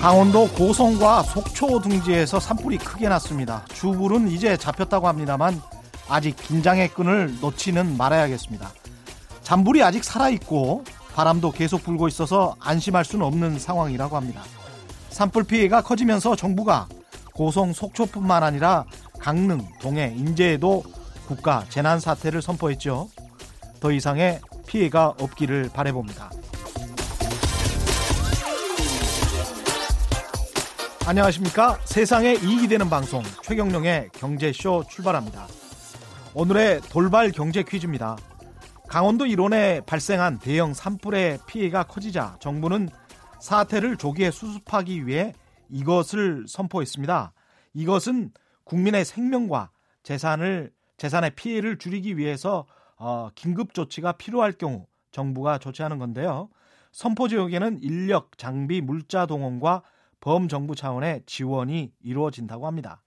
강원도 고성과 속초 등지에서 산불이 크게 났습니다. 주불은 이제 잡혔다고 합니다만 아직 긴장의 끈을 놓지는 말아야겠습니다. 잔불이 아직 살아있고 바람도 계속 불고 있어서 안심할 수는 없는 상황이라고 합니다. 산불 피해가 커지면서 정부가 고성 속초뿐만 아니라 강릉, 동해, 인제에도 국가 재난 사태를 선포했죠. 더 이상의 피해가 없기를 바래봅니다. 안녕하십니까? 세상에 이익이 되는 방송 최경령의 경제쇼 출발합니다. 오늘의 돌발 경제 퀴즈입니다. 강원도 일원에 발생한 대형 산불의 피해가 커지자 정부는 사태를 조기에 수습하기 위해 이것을 선포했습니다. 이것은 국민의 생명과 재산을 재산의 피해를 줄이기 위해서 어, 긴급 조치가 필요할 경우 정부가 조치하는 건데요. 선포 지역에는 인력, 장비, 물자 동원과 범정부 차원의 지원이 이루어진다고 합니다.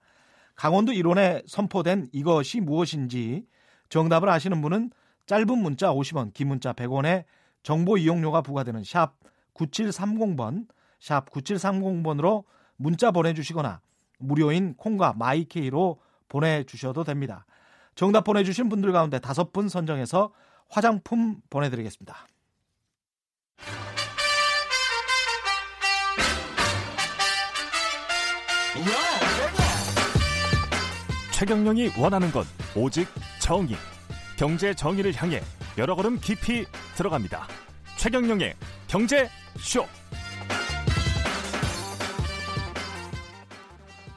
강원도 일원에 선포된 이것이 무엇인지 정답을 아시는 분은 짧은 문자 50원, 긴 문자 100원에 정보 이용료가 부과되는 샵 9730번, 샵 9730번으로 문자 보내주시거나 무료인 콩과 마이케이로 보내주셔도 됩니다. 정답 보내주신 분들 가운데 다섯 분 선정해서 화장품 보내드리겠습니다. 최경영이 원하는 건 오직 정의. 경제 정의를 향해 여러 걸음 깊이 들어갑니다. 최경영의 경제 쇼.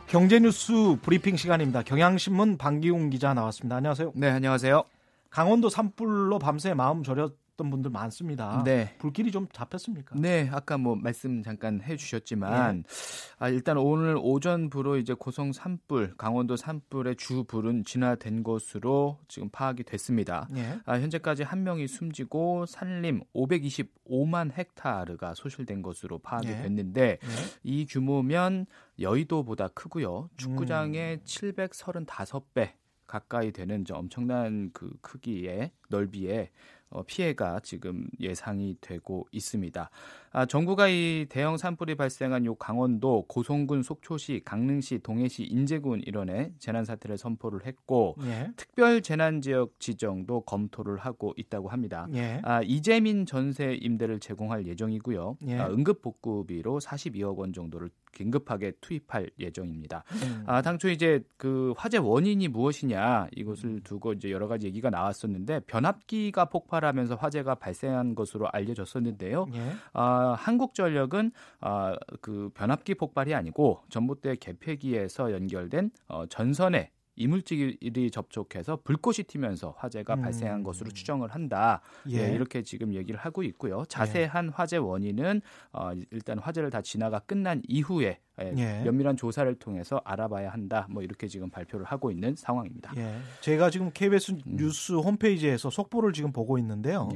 경제 뉴스 브리핑 시간입니다. 경향신문 방기웅 기자 나왔습니다. 안녕하세요. 네, 안녕하세요. 강원도 산불로 밤새 마음 졸였 던 분들 많습니다. 네. 불길이 좀 잡혔습니까? 네, 아까 뭐 말씀 잠깐 해주셨지만 네. 아, 일단 오늘 오전부로 이제 고성 산불, 강원도 산불의 주 불은 진화된 것으로 지금 파악이 됐습니다. 네. 아, 현재까지 한 명이 숨지고 산림 525만 헥타르가 소실된 것으로 파악이 네. 됐는데 네. 이 규모면 여의도보다 크고요. 축구장의 음. 735배 가까이 되는 엄청난 그 크기의 넓이에 어, 피해가 지금 예상이 되고 있습니다. 아, 정부가 이 대형 산불이 발생한 요 강원도 고성군 속초시, 강릉시, 동해시, 인제군 일원에 재난 사태를 선포를 했고 예. 특별 재난 지역 지정도 검토를 하고 있다고 합니다. 예. 아, 이재민 전세 임대를 제공할 예정이고요. 예. 아, 응급 복구비로 42억 원 정도를 긴급하게 투입할 예정입니다. 음. 아, 당초 이제 그 화재 원인이 무엇이냐 이것을 두고 이제 여러 가지 얘기가 나왔었는데 변압기가 폭발하면서 화재가 발생한 것으로 알려졌었는데요. 예. 아, 한국전력은 아, 그 변압기 폭발이 아니고 전봇대 개폐기에서 연결된 어, 전선에 이물질이 접촉해서 불꽃이 튀면서 화재가 음. 발생한 것으로 추정을 한다. 예. 네, 이렇게 지금 얘기를 하고 있고요. 자세한 예. 화재 원인은 어, 일단 화재를 다 진화가 끝난 이후에 예, 예. 면밀한 조사를 통해서 알아봐야 한다. 뭐 이렇게 지금 발표를 하고 있는 상황입니다. 예. 제가 지금 KBS 음. 뉴스 홈페이지에서 속보를 지금 보고 있는데요.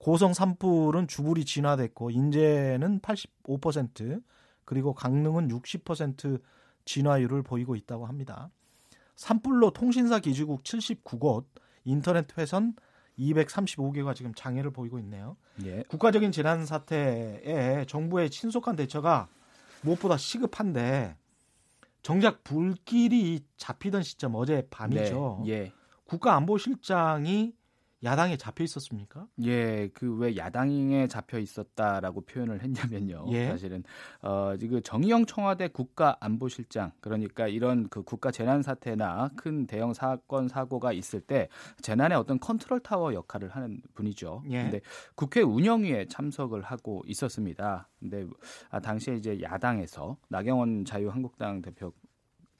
예. 고성 산불은 주불이 진화됐고 인제는 85% 그리고 강릉은 60% 진화율을 보이고 있다고 합니다. 산불로 통신사 기지국 79곳, 인터넷 회선 235개가 지금 장애를 보이고 있네요. 예. 국가적인 재난 사태에 정부의 신속한 대처가 무엇보다 시급한데 정작 불길이 잡히던 시점 어제 밤이죠. 네. 예. 국가안보실장이 야당에 잡혀 있었습니까? 예, 그 왜 야당에 잡혀 있었다라고 표현을 했냐면요. 예. 사실은 어 지금 정의영 청와대 국가안보실장 그러니까 이런 그 국가 재난 사태나 큰 대형 사건 사고가 있을 때 재난의 어떤 컨트롤 타워 역할을 하는 분이죠. 예. 근데 국회 운영위에 참석을 하고 있었습니다. 근데 아, 당시에 이제 야당에서 나경원 자유한국당 대표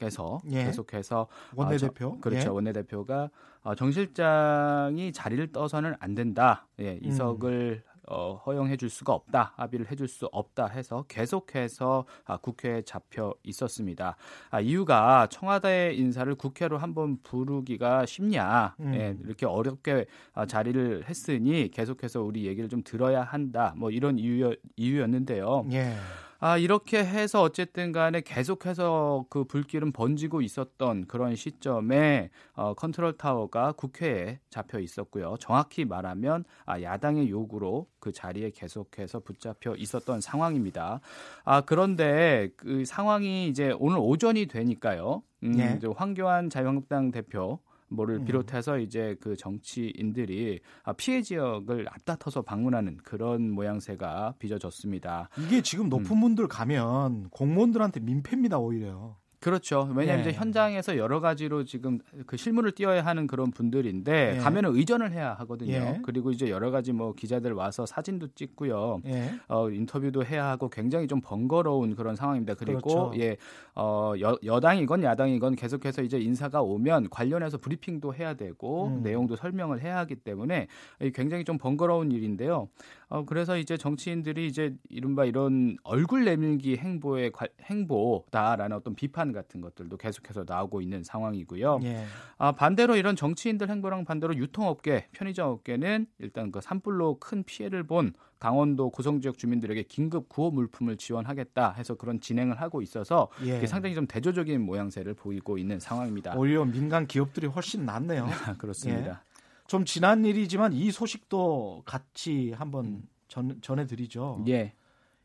께서 예. 계속해서 원내대표 어, 저, 그렇죠 예. 원내대표가 어, 정 실장이 자리를 떠서는 안 된다 예, 이석을 음. 어, 허용해 줄 수가 없다 합의를 해줄 수 없다 해서 계속해서 아, 국회에 잡혀 있었습니다. 아, 이유가 청와대 인사를 국회로 한번 부르기가 쉽냐 음. 예, 이렇게 어렵게 아, 자리를 했으니 계속해서 우리 얘기를 좀 들어야 한다 뭐 이런 이유, 이유였는데요. 예. 아, 이렇게 해서 어쨌든 간에 계속해서 그 불길은 번지고 있었던 그런 시점에 어, 컨트롤 타워가 국회에 잡혀 있었고요. 정확히 말하면 아, 야당의 요구로 그 자리에 계속해서 붙잡혀 있었던 상황입니다. 아, 그런데 그 상황이 이제 오늘 오전이 되니까요. 음, 네. 이제 황교안 자유한국당 대표 뭐를 음. 비롯해서 이제 그 정치인들이 아, 피해 지역을 앞다퉈서 방문하는 그런 모양새가 빚어졌습니다. 이게 지금 높은 음. 분들 가면 공무원들한테 민폐입니다 오히려. 그렇죠. 왜냐하면 네. 이제 현장에서 여러 가지로 지금 그 실무를 띄어야 하는 그런 분들인데 네. 가면은 의전을 해야 하거든요. 예. 그리고 이제 여러 가지 뭐 기자들 와서 사진도 찍고요. 예. 어, 인터뷰도 해야 하고 굉장히 좀 번거로운 그런 상황입니다. 그리고 그렇죠. 예, 어, 여, 여당이건 야당이건 계속해서 이제 인사가 오면 관련해서 브리핑도 해야 되고 음. 내용도 설명을 해야 하기 때문에 굉장히 좀 번거로운 일인데요. 어, 그래서 이제 정치인들이 이제 이른바 이런 얼굴 내밀기 행보의 행보다라는 어떤 비판 같은 것들도 계속해서 나오고 있는 상황이고요. 예. 아, 반대로 이런 정치인들 행보랑 반대로 유통업계, 편의점 업계는 일단 그 산불로 큰 피해를 본 강원도 고성 지역 주민들에게 긴급 구호 물품을 지원하겠다 해서 그런 진행을 하고 있어서 예. 상당히 좀 대조적인 모양새를 보이고 있는 상황입니다. 오히려 민간 기업들이 훨씬 낫네요. 그렇습니다. 예. 좀 지난 일이지만 이 소식도 같이 한번 음. 전, 전해드리죠. 예.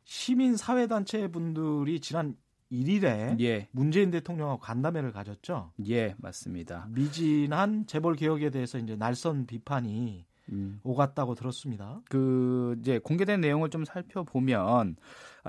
시민 사회 단체 분들이 지난 1일에 예. 문재인 대통령하고 간담회를 가졌죠. 예, 맞습니다. 미진한 재벌 개혁에 대해서 이제 날선 비판이 음. 오갔다고 들었습니다. 그 이제 공개된 내용을 좀 살펴보면 아,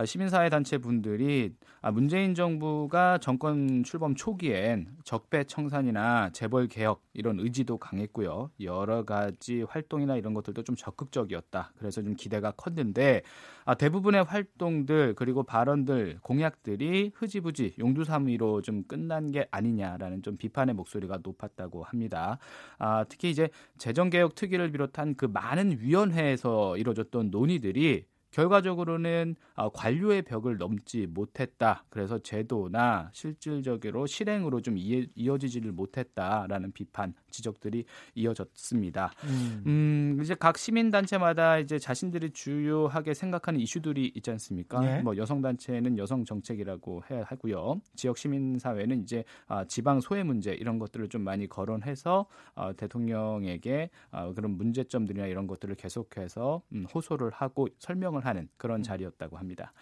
시민사회 단체 분들이 아, 문재인 정부가 정권 출범 초기엔 적폐 청산이나 재벌 개혁 이런 의지도 강했고요. 여러 가지 활동이나 이런 것들도 좀 적극적이었다. 그래서 좀 기대가 컸는데 아, 대부분의 활동들 그리고 발언들 공약들이 흐지부지 용두사미로 좀 끝난 게 아니냐라는 좀 비판의 목소리가 높았다고 합니다. 아, 특히 이제 재정개혁 특위를 비롯한 그 많은 위원회에서 이루어졌던 논의들이 결과적으로는 어, 관료의 벽을 넘지 못했다. 그래서 제도나 실질적으로 실행으로 좀 이어지지를 못했다라는 비판 지적들이 이어졌습니다. 음. 음 이제 각 시민 단체마다 이제 자신들이 주요하게 생각하는 이슈들이 있지 않습니까? 네. 뭐 여성 단체는 여성 정책이라고 해야 하고요. 지역 시민 사회는 이제 아, 지방 소외 문제 이런 것들을 좀 많이 거론해서 어, 대통령에게 어, 그런 문제점들이나 이런 것들을 계속해서 음, 호소를 하고 설명을 하는 그런 음. 자리였다고 합니다.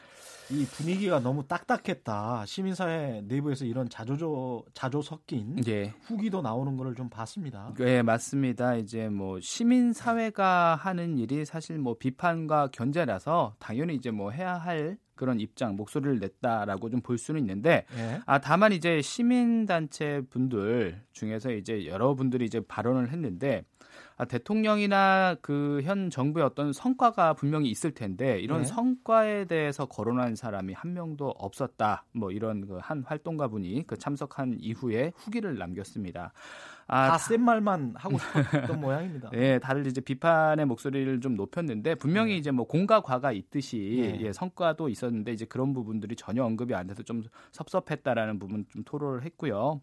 이 분위기가 너무 딱딱했다. 시민사회 내부에서 이런 자조조 자조 섞인 예. 후기도 나오는 거를 좀 봤습니다. 네, 맞습니다. 이제 뭐 시민사회가 하는 일이 사실 뭐 비판과 견제라서 당연히 이제 뭐 해야 할 그런 입장 목소리를 냈다라고 좀 볼 수는 있는데 예. 아 다만 이제 시민 단체 분들 중에서 이제 여러분들이 이제 발언을 했는데 아, 대통령이나 그 현 정부의 어떤 성과가 분명히 있을 텐데 이런 네. 성과에 대해서 거론한 사람이 한 명도 없었다. 뭐 이런 그 한 활동가 분이 그 참석한 이후에 후기를 남겼습니다. 아, 다센 말만 하고 싶었던 모양입니다. 네, 다들 이제 비판의 목소리를 좀 높였는데 분명히 네. 이제 뭐 공과 과가 있듯이 네. 예, 성과도 있었는데 이제 그런 부분들이 전혀 언급이 안 돼서 좀 섭섭했다라는 부분 좀 토로를 했고요.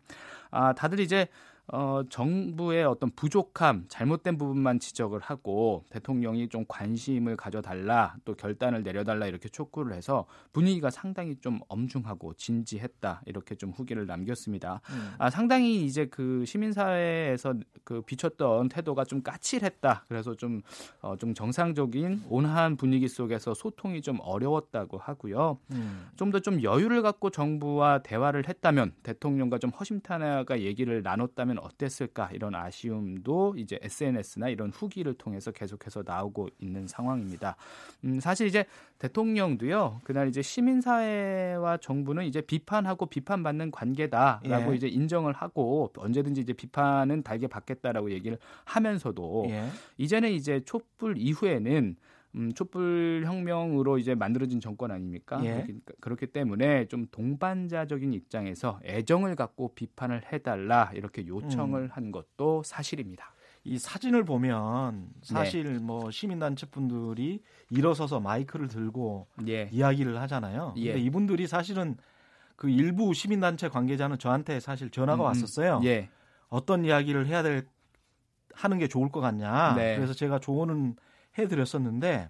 아, 다들 이제 어, 정부의 어떤 부족함, 잘못된 부분만 지적을 하고 대통령이 좀 관심을 가져달라, 또 결단을 내려달라 이렇게 촉구를 해서 분위기가 상당히 좀 엄중하고 진지했다 이렇게 좀 후기를 남겼습니다. 음. 아, 상당히 이제 그 시민사회에서 그 비쳤던 태도가 좀 까칠했다. 그래서 좀, 어, 좀 정상적인 온화한 분위기 속에서 소통이 좀 어려웠다고 하고요. 음. 좀더 좀 여유를 갖고 정부와 대화를 했다면 대통령과 좀 허심탄회가 얘기를 나눴다면 어땠을까 이런 아쉬움도 이제 SNS나 이런 후기를 통해서 계속해서 나오고 있는 상황입니다. 음, 사실 이제 대통령도요 그날 이제 시민사회와 정부는 이제 비판하고 비판받는 관계다라고 예. 이제 인정을 하고 언제든지 이제 비판은 달게 받겠다라고 얘기를 하면서도 예. 이제는 이제 촛불 이후에는 음, 촛불 혁명으로 이제 만들어진 정권 아닙니까? 예. 그러니까 그렇기 때문에 좀 동반자적인 입장에서 애정을 갖고 비판을 해달라 이렇게 요청을 음. 한 것도 사실입니다. 이 사진을 보면 사실 네. 뭐 시민단체 분들이 일어서서 마이크를 들고 예. 이야기를 하잖아요. 예. 근데 이분들이 사실은 그 일부 시민단체 관계자는 저한테 사실 전화가 음, 음. 왔었어요. 예. 어떤 이야기를 해야 될 하는 게 좋을 것 같냐. 네. 그래서 제가 조언은 해드렸었는데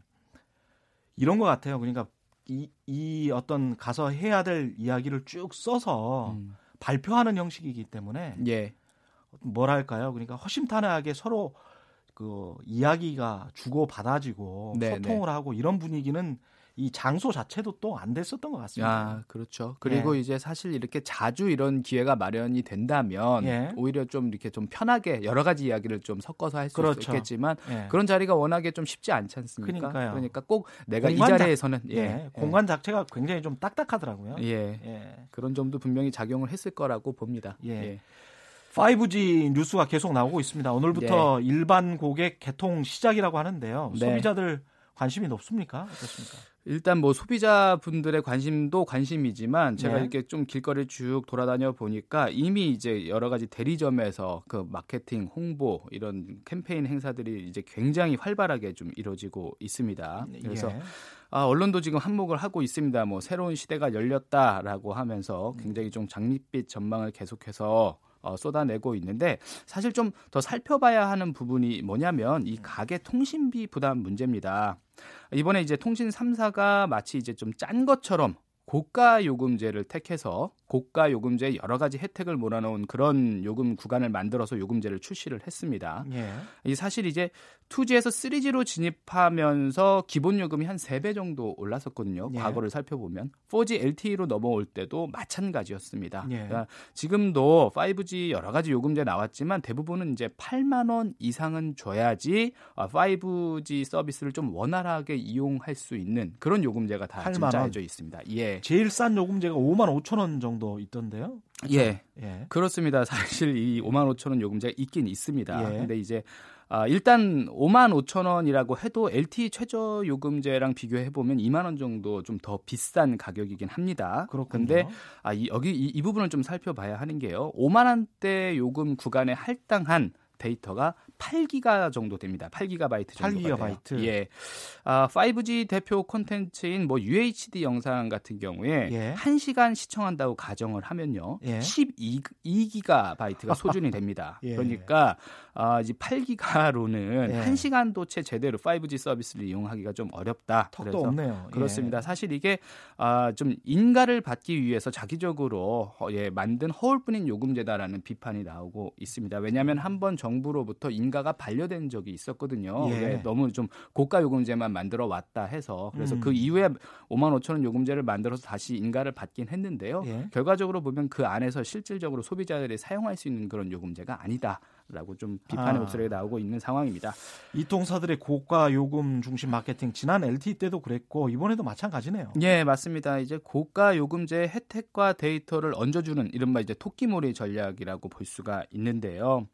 이런 것 같아요. 그러니까 이, 이 어떤 가서 해야 될 이야기를 쭉 써서 음. 발표하는 형식이기 때문에 예. 뭐랄까요? 그러니까 허심탄회하게 서로 그 이야기가 주고 받아지고 네, 소통을 네. 하고 이런 분위기는 이 장소 자체도 또 안 됐었던 것 같습니다. 아, 그렇죠. 그리고 예. 이제 사실 이렇게 자주 이런 기회가 마련이 된다면 예. 오히려 좀 이렇게 좀 편하게 여러 가지 이야기를 좀 섞어서 할수 그렇죠. 있겠지만 예. 그런 자리가 워낙에 좀 쉽지 않지 않습니까? 그러니까요. 그러니까 꼭 내가 이 자리에서는 자, 예. 예. 공간 자체가 굉장히 좀 딱딱하더라고요. 예. 예. 그런 점도 분명히 작용을 했을 거라고 봅니다. 예. 5G 뉴스가 계속 나오고 있습니다. 오늘부터 네. 일반 고객 개통 시작이라고 하는데요. 네. 소비자들 관심이 높습니까? 어떻습니까? 일단 뭐 소비자분들의 관심도 관심이지만 제가 네. 이렇게 좀 길거리 쭉 돌아다녀 보니까 이미 이제 여러 가지 대리점에서 그 마케팅, 홍보 이런 캠페인 행사들이 이제 굉장히 활발하게 좀 이루어지고 있습니다. 그래서 예. 아, 언론도 지금 한몫을 하고 있습니다. 뭐 새로운 시대가 열렸다라고 하면서 굉장히 좀 장밋빛 전망을 계속해서 어, 쏟아내고 있는데 사실 좀 더 살펴봐야 하는 부분이 뭐냐면 이 가계 통신비 부담 문제입니다. 이번에 이제 통신 3사가 마치 이제 좀 짠 것처럼 고가 요금제를 택해서 고가 요금제 여러 가지 혜택을 몰아넣은 그런 요금 구간을 만들어서 요금제를 출시를 했습니다. 예. 이 사실 이제 2G에서 3G로 진입하면서 기본 요금이 한 3배 정도 올랐었거든요. 예. 과거를 살펴보면 4G LTE로 넘어올 때도 마찬가지였습니다. 예. 그러니까 지금도 5G 여러 가지 요금제 나왔지만 대부분은 이제 8만 원 이상은 줘야지 5G 아, 서비스를 좀 원활하게 이용할 수 있는 그런 요금제가 다 짜여져 있습니다. 예. 제일 싼 요금제가 5만 5천 원 정도 정도 있던데요. 예. 예. 그렇습니다. 사실 이 5만 5천 원 요금제가 있긴 있습니다. 예. 근데 이제 아, 일단 5만 5천 원이라고 해도 LTE 최저 요금제랑 비교해 보면 2만 원 정도 좀 더 비싼 가격이긴 합니다. 그런데 아, 이, 여기 이, 이 부분을 좀 살펴봐야 하는 게요. 5만 원대 요금 구간에 할당한 데이터가 8기가 정도 됩니다. 8기가바이트 정도 8기가바이트. 예. 아, 5G 대표 콘텐츠인 뭐 UHD 영상 같은 경우에 예. 1시간 시청한다고 가정을 하면요. 예. 12기가바이트가 소준이 됩니다. 예. 그러니까 아, 이제 8기가로는 예. 1시간도 채 제대로 5G 서비스를 이용하기가 좀 어렵다. 턱도 그래서 없네요. 예. 그렇습니다. 사실 이게 아, 좀 인가를 받기 위해서 자기적으로 예, 만든 허울뿐인 요금제다라는 비판이 나오고 있습니다. 왜냐하면 한 번 정부로부터 인 인가가 반려된 적이 있었거든요. 예. 너무 좀 고가 요금제만 만들어 왔다 해서 그래서 음. 그 이후에 5만 5천 원 요금제를 만들어서 다시 인가를 받긴 했는데요. 예. 결과적으로 보면 그 안에서 실질적으로 소비자들이 사용할 수 있는 그런 요금제가 아니다. 라고 좀 비판의 아. 목소리가 나오고 있는 상황입니다. 이통사들의 고가 요금 중심 마케팅 지난 LTE 때도 그랬고 이번에도 마찬가지네요. 예, 맞습니다. 이제 고가 요금제 혜택과 데이터를 얹어주는 이른바 이제 토끼몰이 전략이라고 볼 수가 있는데요.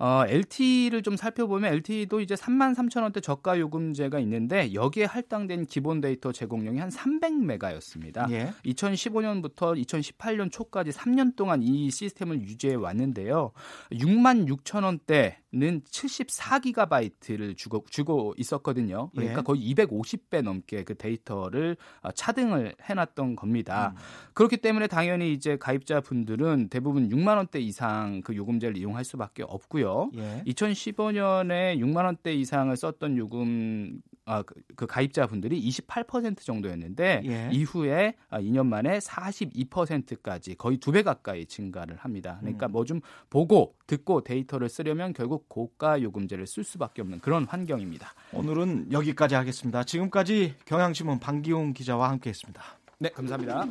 어, LTE를 좀 살펴보면 LTE도 이제 3만 3천 원대 저가 요금제가 있는데 여기에 할당된 기본 데이터 제공량이 한 300메가였습니다. 예. 2015년부터 2018년 초까지 3년 동안 이 시스템을 유지해 왔는데요. 6만 6천 원대 는 74기가바이트를 주고, 주고 있었거든요. 그러니까 예. 거의 250배 넘게 그 데이터를 어, 차등을 해놨던 겁니다. 음. 그렇기 때문에 당연히 이제 가입자 분들은 대부분 6만 원대 이상 그 요금제를 이용할 수밖에 없고요. 예. 2015년에 6만 원대 이상을 썼던 요금 아, 그, 그 가입자분들이 28% 정도였는데 예. 이후에 2년 아, 만에 42%까지 거의 두 배 가까이 증가를 합니다. 그러니까 음. 뭐좀 보고 듣고 데이터를 쓰려면 결국 고가 요금제를 쓸 수밖에 없는 그런 환경입니다. 오늘은 여기까지 하겠습니다. 지금까지 경향신문 방기용 기자와 함께했습니다. 네, 감사합니다.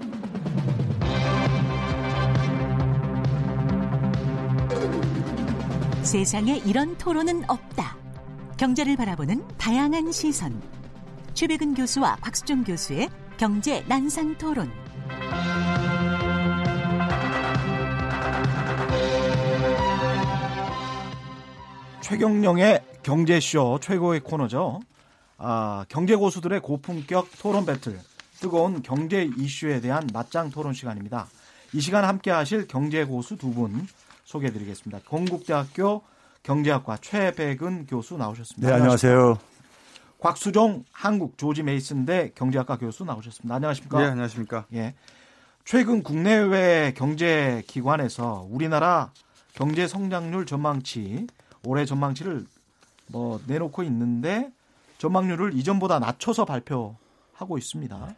세상에 이런 토론은 없다. 경제를 바라보는 다양한 시선. 최백은 교수와 곽수종 교수의 경제 난상 토론. 최경령의 경제쇼 최고의 코너죠. 아, 경제 고수들의 고품격 토론 배틀. 뜨거운 경제 이슈에 대한 맞짱 토론 시간입니다. 이 시간 함께 하실 경제 고수 두 분 소개해 드리겠습니다. 건국대학교 경제학과 최백은 교수 나오셨습니다. 네, 안녕하세요. 곽수종 한국 조지 메이슨대 경제학과 교수 나오셨습니다. 안녕하십니까? 네, 안녕하십니까? 예. 최근 국내외 경제 기관에서 우리나라 경제 성장률 전망치 올해 전망치를 뭐 내놓고 있는데 전망률을 이전보다 낮춰서 발표하고 있습니다.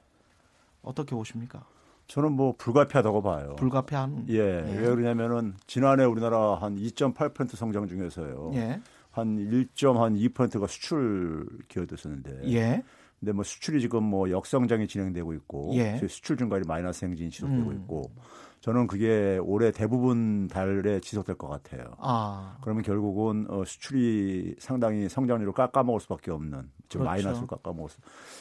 어떻게 보십니까? 저는 뭐 불가피하다고 봐요. 불가피한. 예. 예. 왜 그러냐면은 지난해 우리나라 한 2.8% 성장 중에서요. 예. 한 1.2%가 수출 기여됐었는데. 예. 근데 뭐 수출이 지금 뭐 역성장이 진행되고 있고 예. 수출 증가율이 마이너스 행진이 지속되고 음. 있고 저는 그게 올해 대부분 달에 지속될 것 같아요. 아. 그러면 결국은 어, 수출이 상당히 성장률을 깎아먹을 수밖에 없는 지금 그렇죠. 마이너스를 깎아먹을 수.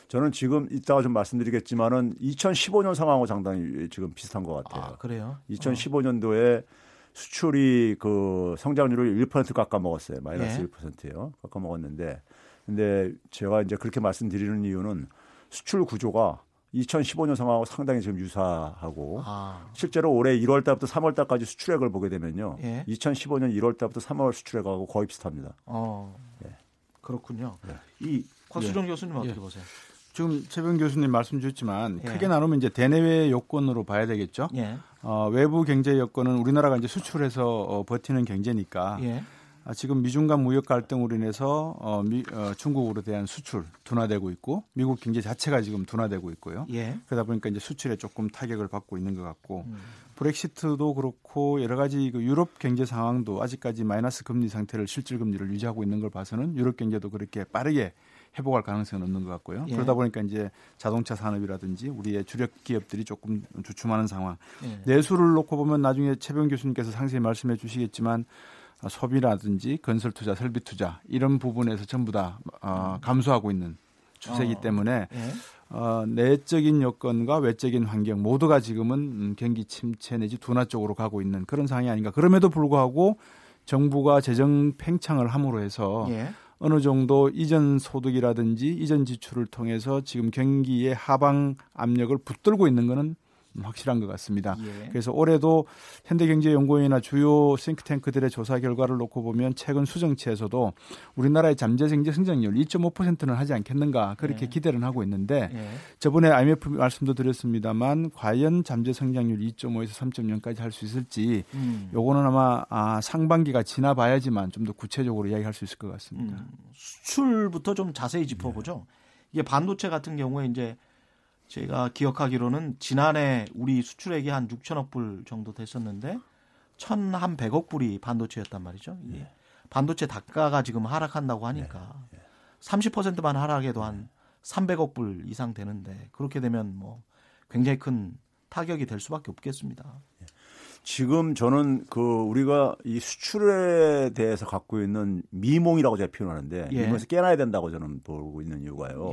저는 지금 이따가 좀 말씀드리겠지만은 2015년 상황하고 상당히 지금 비슷한 것 같아요. 아, 그래요? 2015년도에 어. 수출이 그 성장률을 1% 깎아먹었어요. 마이너스 예. 1%요. 깎아먹었는데 근데 제가 이제 그렇게 말씀드리는 이유는 수출 구조가 2015년 상황하고 상당히 지금 유사하고 아. 실제로 올해 1월 달부터 3월 달까지 수출액을 보게 되면요. 예. 2015년 1월 달부터 3월 수출액하고 거의 비슷합니다. 어. 예. 그렇군요. 네. 이 곽수정 예. 교수님 어떻게 예. 보세요? 지금 최병 교수님 말씀 주셨지만 예. 크게 나누면 이제 대내외 요건으로 봐야 되겠죠. 예. 어, 외부 경제 여건은 우리나라가 이제 수출해서 어, 버티는 경제니까 지금 미중 간 무역 갈등으로 인해서 어, 미, 어, 중국으로 대한 수출 둔화되고 있고 미국 경제 자체가 지금 둔화되고 있고요. 예. 그러다 보니까 이제 수출에 조금 타격을 받고 있는 것 같고 음. 브렉시트도 그렇고 여러 가지 그 유럽 경제 상황도 아직까지 마이너스 금리 상태를 실질 금리를 유지하고 있는 걸 봐서는 유럽 경제도 그렇게 빠르게 회복할 가능성은 없는 것 같고요. 예. 그러다 보니까 이제 자동차 산업이라든지 우리의 주력 기업들이 조금 주춤하는 상황. 예. 내수를 놓고 보면 나중에 최병 교수님께서 상세히 말씀해 주시겠지만 소비라든지 건설 투자, 설비 투자 이런 부분에서 전부 다 어, 감소하고 있는 추세이기 어. 때문에 예. 어, 내적인 여건과 외적인 환경 모두가 지금은 음, 경기 침체 내지 둔화 쪽으로 가고 있는 그런 상황이 아닌가. 그럼에도 불구하고 정부가 재정 팽창을 함으로 해서 예. 어느 정도 이전 소득이라든지 이전 지출을 통해서 지금 경기의 하방 압력을 붙들고 있는 것은 확실한 것 같습니다. 예. 그래서 올해도 현대경제연구원이나 주요 싱크탱크들의 조사 결과를 놓고 보면 최근 수정치에서도 우리나라의 잠재생제 성장률 2.5%는 하지 않겠는가 그렇게 예. 기대를 하고 있는데 예. 저번에 IMF 말씀도 드렸습니다만 과연 잠재 성장률 2.5에서 3.0까지 할 수 있을지 음. 요거는 아마 아, 상반기가 지나봐야지만 좀 더 구체적으로 이야기할 수 있을 것 같습니다. 음. 수출부터 좀 자세히 짚어보죠. 이게 반도체 같은 경우에 이제 제가 기억하기로는 지난해 우리 수출액이 한 6천억 불 정도 됐었는데 천한 100억 불이 반도체였단 말이죠. 예. 반도체 단가가 지금 하락한다고 하니까 예. 예. 30%만 하락해도 한 300억 불 이상 되는데 그렇게 되면 뭐 굉장히 큰 타격이 될 수밖에 없겠습니다. 예. 지금 저는 그 우리가 이 수출에 대해서 갖고 있는 미몽이라고 제가 표현하는데 예. 이것을 깨놔야 된다고 저는 보고 있는 이유가요.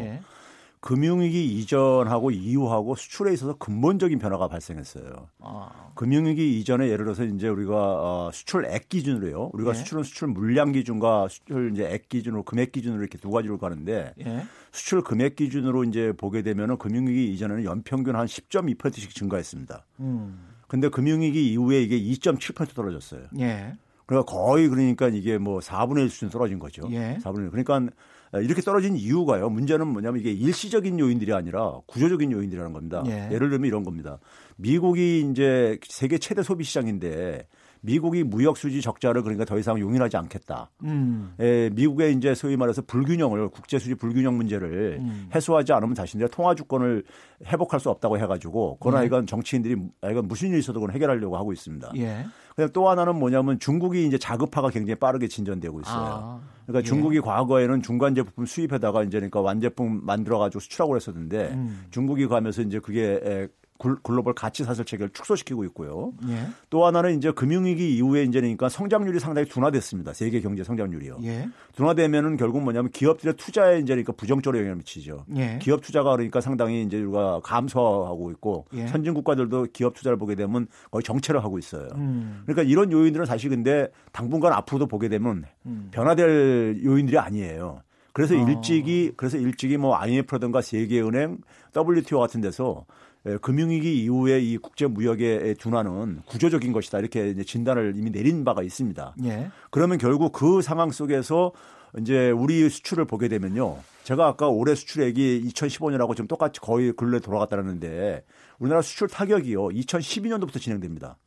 예. 금융위기 이전하고 이후하고 수출에 있어서 근본적인 변화가 발생했어요. 아. 금융위기 이전에 예를 들어서 이제 우리가 어, 수출액 기준으로요. 우리가 예. 수출은 수출 물량 기준과 수출 이제 액 기준으로 금액 기준으로 이렇게 두 가지로 가는데 예. 수출 금액 기준으로 이제 보게 되면은 금융위기 이전에는 연평균 한 10.2%씩 증가했습니다. 음. 근데 금융위기 이후에 이게 2.7% 떨어졌어요. 예. 그러니까 거의 그러니까 이게 뭐 4분의 1 수준 떨어진 거죠. 예. 4분의 1. 그러니까 이렇게 떨어진 이유가요. 문제는 뭐냐면 이게 일시적인 요인들이 아니라 구조적인 요인들이라는 겁니다. 예. 예를 들면 이런 겁니다. 미국이 이제 세계 최대 소비 시장인데 미국이 무역 수지 적자를 그러니까 더 이상 용인하지 않겠다. 음. 에, 미국의 이제 소위 말해서 불균형을 국제 수지 불균형 문제를 음. 해소하지 않으면 자신들의 통화 주권을 회복할 수 없다고 해가지고 그러나 예. 이건 정치인들이 이건 무슨 일이 있어도 그건 해결하려고 하고 있습니다. 예. 그다음 또 하나는 뭐냐면 중국이 이제 자급화가 굉장히 빠르게 진전되고 있어요. 아. 그러니까 예. 중국이 과거에는 중간 제품 수입에다가 이제 그러니까 완제품 만들어 가지고 수출하고 그랬었는데 음. 중국이 가면서 이제 그게 글로벌 가치 사슬 체계를 축소시키고 있고요. 예. 또 하나는 이제 금융위기 이후에 이제니까 성장률이 상당히 둔화됐습니다. 세계 경제 성장률이요. 예. 둔화되면은 결국 뭐냐면 기업들의 투자에 이제 그러니까 부정적으로 영향을 미치죠. 예. 기업 투자가 그러니까 상당히 이제 우리가 감소하고 있고 예. 선진 국가들도 기업 투자를 보게 되면 거의 정체를 하고 있어요. 음. 그러니까 이런 요인들은 사실 근데 당분간 앞으로도 보게 되면 음. 변화될 요인들이 아니에요. 그래서 어. 일찍이 그래서 일찍이 뭐 IMF라든가 세계은행, WTO 같은 데서 예, 금융위기 이후에 이 국제 무역의 둔화는 구조적인 것이다 이렇게 진단을 이미 내린 바가 있습니다. 예. 그러면 결국 그 상황 속에서 이제 우리 수출을 보게 되면요. 제가 아까 올해 수출액이 2015년하고 지금 똑같이 거의 근래 돌아갔다는데 우리나라 수출 타격이요. 2012년도부터 진행됩니다.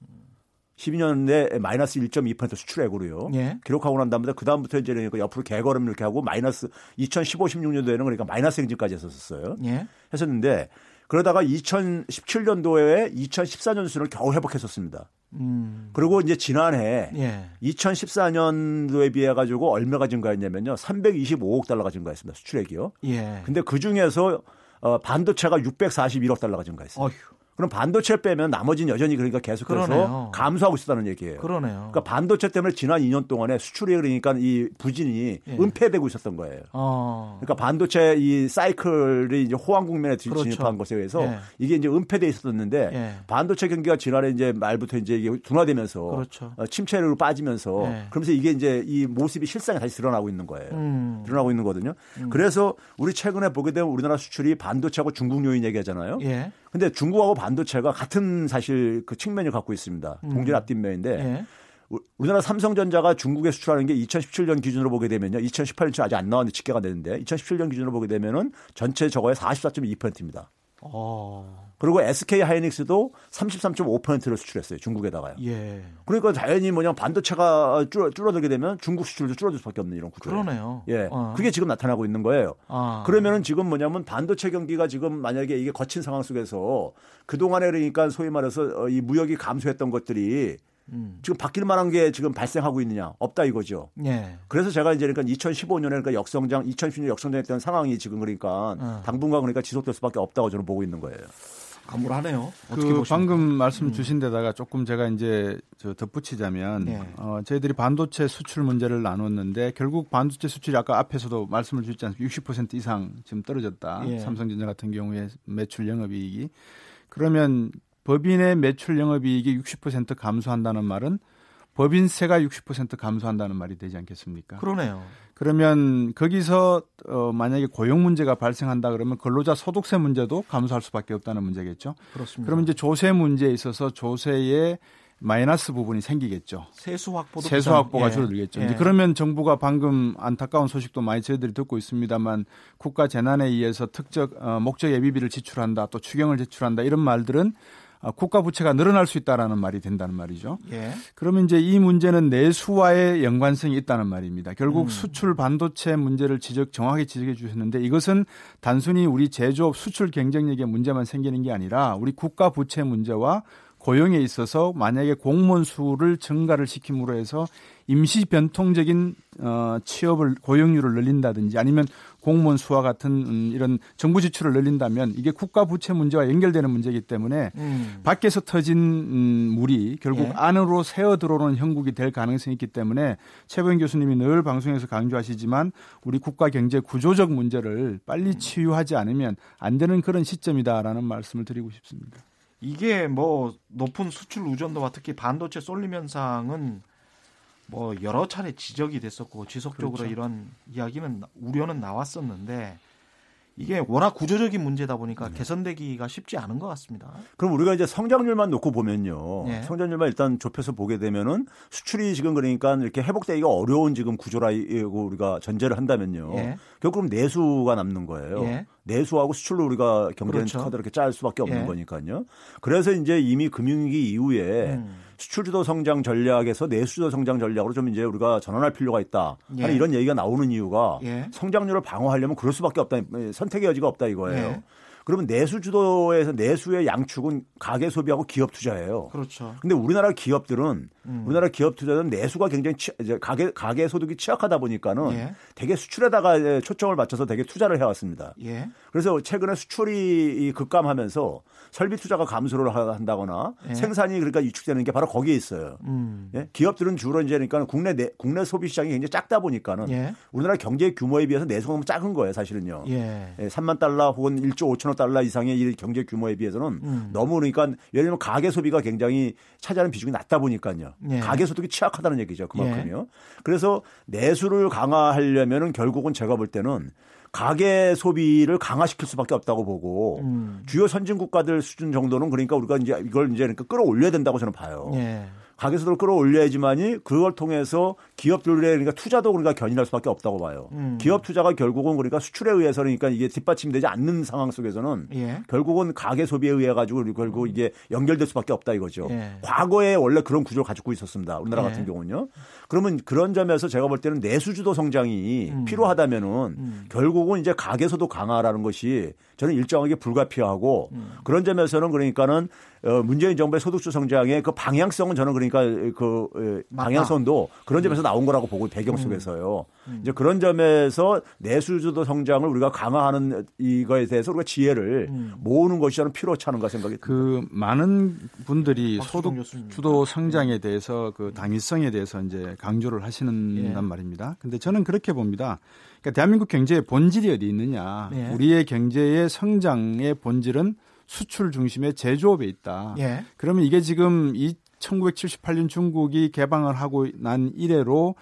12년에 마이너스 1.2% 수출액으로요. 예. 기록하고 난 다음에 그 다음부터 이제 그러니까 옆으로 개걸음 이렇게 하고 마이너스 2015, 16년도에는 그러니까 마이너스 행진까지 했었어요. 예. 했었는데 그러다가 2017년도에 2014년 수준을 겨우 회복했었습니다. 음. 그리고 이제 지난해 예. 2014년도에 비해 가지고 얼마가 증가했냐면요. 325억 달러가 증가했습니다. 수출액이요. 예. 근데 그 중에서 어, 반도체가 641억 달러가 증가했어요. 어휴. 그럼 반도체 빼면 나머지는 여전히 그러니까 계속해서 그러네요. 감소하고 있다는 얘기예요. 그러네요. 그러니까 반도체 때문에 지난 2년 동안에 수출이 그러니까 이 부진이 예. 은폐되고 있었던 거예요. 어. 그러니까 반도체 이 사이클이 이제 호황 국면에 그렇죠. 진입한 것에 의해서 예. 이게 이제 은폐돼 있었는데 예. 반도체 경기가 지난해 이제 말부터 이제 이게 둔화되면서 그렇죠. 어, 침체로 빠지면서 예. 그러면서 이게 이제 이 모습이 실상에 다시 드러나고 있는 거예요. 음. 드러나고 있는 거거든요. 음. 그래서 우리 최근에 보게 되면 우리나라 수출이 반도체하고 중국 요인 얘기하잖아요. 예. 근데 중국하고 반도체가 같은 사실 그 측면을 갖고 있습니다. 음. 동전 앞뒷면인데 예. 우리나라 삼성전자가 중국에 수출하는 게 2017년 기준으로 보게 되면요. 2018년 아직 안 나왔는데 집계가 되는데 2017년 기준으로 보게 되면은 전체 저거의 44.2%입니다. 어. 그리고 SK 하이닉스도 33.5%를 수출했어요. 중국에다가요. 예. 그러니까 자연히 뭐냐 반도체가 줄어, 줄어들게 되면 중국 수출도 줄어들 수밖에 없는 이런 구조예요. 그러네요. 예. 어. 그게 지금 나타나고 있는 거예요. 아. 그러면은 지금 뭐냐면 반도체 경기가 지금 만약에 이게 거친 상황 속에서 그동안에 그러니까 소위 말해서 어, 이 무역이 감소했던 것들이 음. 지금 바뀔 만한 게 지금 발생하고 있느냐 없다 이거죠. 예. 그래서 제가 이제 그러니까 2015년에 그러니까 역성장, 2016년 역성장했던 상황이 지금 그러니까 어. 당분간 그러니까 지속될 수밖에 없다고 저는 보고 있는 거예요. 암울하네요. 그 방금 말씀 음. 주신 데다가 조금 제가 이제 저 덧붙이자면 네. 어, 저희들이 반도체 수출 문제를 나눴는데 결국 반도체 수출이 아까 앞에서도 말씀을 주셨지 않습니까? 60% 이상 지금 떨어졌다. 예. 삼성전자 같은 경우에 매출 영업이익이 그러면 법인의 매출 영업이익이 60% 감소한다는 말은 법인세가 60% 감소한다는 말이 되지 않겠습니까? 그러네요. 그러면 거기서 어 만약에 고용 문제가 발생한다 그러면 근로자 소득세 문제도 감소할 수밖에 없다는 문제겠죠. 그렇습니다. 그러면 이제 조세 문제에 있어서 조세에 마이너스 부분이 생기겠죠. 세수 확보도 세수 확보가 예. 줄어들겠죠. 예. 이제 그러면 정부가 방금 안타까운 소식도 많이 저희들이 듣고 있습니다만 국가 재난에 의해서 특적 어, 목적 예비비를 지출한다, 또 추경을 지출한다 이런 말들은 아, 국가 부채가 늘어날 수 있다라는 말이 된다는 말이죠. 예. 그러면 이제 이 문제는 내수와의 연관성이 있다는 말입니다. 결국 음. 수출 반도체 문제를 지적 정확히 지적해 주셨는데 이것은 단순히 우리 제조업 수출 경쟁력의 문제만 생기는 게 아니라 우리 국가 부채 문제와 고용에 있어서 만약에 공무원 수를 증가를 시킴으로 해서 임시 변통적인 어 취업을 고용률을 늘린다든지 아니면 공무원 수와 같은 음, 이런 정부 지출을 늘린다면 이게 국가 부채 문제와 연결되는 문제이기 때문에 음. 밖에서 터진 음, 물이 결국 예. 안으로 새어 들어오는 형국이 될 가능성이 있기 때문에 최보영 교수님이 늘 방송에서 강조하시지만 우리 국가 경제 구조적 문제를 빨리 치유하지 않으면 안 되는 그런 시점이다라는 말씀을 드리고 싶습니다. 이게 뭐 높은 수출 의존도와 특히 반도체 쏠림 현상은 뭐 여러 차례 지적이 됐었고 지속적으로 그렇죠. 이런 이야기는 우려는 나왔었는데 이게 워낙 구조적인 문제다 보니까 네. 개선되기가 쉽지 않은 것 같습니다. 그럼 우리가 이제 성장률만 놓고 보면요. 네. 성장률만 일단 좁혀서 보게 되면은 수출이 지금 그러니까 이렇게 회복되기가 어려운 지금 구조라고 우리가 전제를 한다면요. 네. 결국 그럼 내수가 남는 거예요. 예. 내수하고 수출로 우리가 경제 그렇죠. 카드 이렇게 짤 수밖에 없는 예. 거니까요. 그래서 이제 이미 금융위기 이후에 음. 수출주도 성장 전략에서 내수주도 성장 전략으로 좀 이제 우리가 전환할 필요가 있다. 예. 하는 이런 얘기가 나오는 이유가 예. 성장률을 방어하려면 그럴 수밖에 없다. 선택의 여지가 없다 이거예요. 예. 그러면 내수 주도에서 내수의 양축은 가계 소비하고 기업 투자예요. 그렇죠. 근데 우리나라 기업들은 음. 우리나라 기업 투자는 내수가 굉장히 치, 이제 가계 가계 소득이 취약하다 보니까는 예. 되게 수출에다가 초점을 맞춰서 되게 투자를 해왔습니다. 예. 그래서 최근에 수출이 급감하면서 설비 투자가 감소를 한다거나 예. 생산이 그러니까 위축되는 게 바로 거기에 있어요. 음. 예? 기업들은 주로 이제 그러니까 국내 내, 국내 소비 시장이 굉장히 작다 보니까는 예. 우리나라 경제 규모에 비해서 내수가 너무 작은 거예요, 사실은요. 예. 3만 예, 달러 혹은 1조 5천억 달러 이상의 이 경제 규모에 비해서는 음. 너무 그러니까 예를 들면 가계 소비가 굉장히 차지하는 비중이 낮다 보니까요. 예. 가계 소득이 취약하다는 얘기죠. 그만큼요. 그래서 내수를 강화하려면은 결국은 제가 볼 때는 가계 소비를 강화시킬 수밖에 없다고 보고 음. 주요 선진 국가들 수준 정도는 그러니까 우리가 이제 이걸 이제 그러니까 끌어올려야 된다고 저는 봐요. 예. 가계소득을 끌어올려야지만이 그걸 통해서 기업들의 그러니까 투자도 그러니까 견인할 수밖에 없다고 봐요. 음. 기업 투자가 결국은 그러니까 수출에 의해서 그러니까 이게 뒷받침되지 않는 상황 속에서는 예. 결국은 가계 소비에 의해 가지고 결국 이게 연결될 수밖에 없다 이거죠. 예. 과거에 원래 그런 구조를 가지고 있었습니다. 우리나라 예. 같은 경우는요. 그러면 그런 점에서 제가 볼 때는 내수주도 성장이 음. 필요하다면은 음. 결국은 이제 가계 소득 강화라는 것이 저는 일정하게 불가피하고 음. 그런 점에서는 그러니까는 어, 문재인 정부의 소득주 성장의 그 방향성은 저는 그러니까 그 방향성도 그런 점에서 나온 거라고 보고 배경 음. 속에서요. 음. 이제 그런 점에서 내수주도 성장을 우리가 강화하는 이거에 대해서 우리가 지혜를 음. 모으는 것이 저는 필요치 않은가 생각이 듭니다. 그 많은 분들이 소득 주도 성장에 대해서 그 당위성에 대해서 이제 강조를 하시는 예. 말입니다. 근데 저는 그렇게 봅니다. 그러니까 대한민국 경제의 본질이 어디 있느냐. 예. 우리의 경제의 성장의 본질은 수출 중심의 제조업에 있다. 예. 그러면 이게 지금 이 1978년 중국이 개방을 하고 난 이래로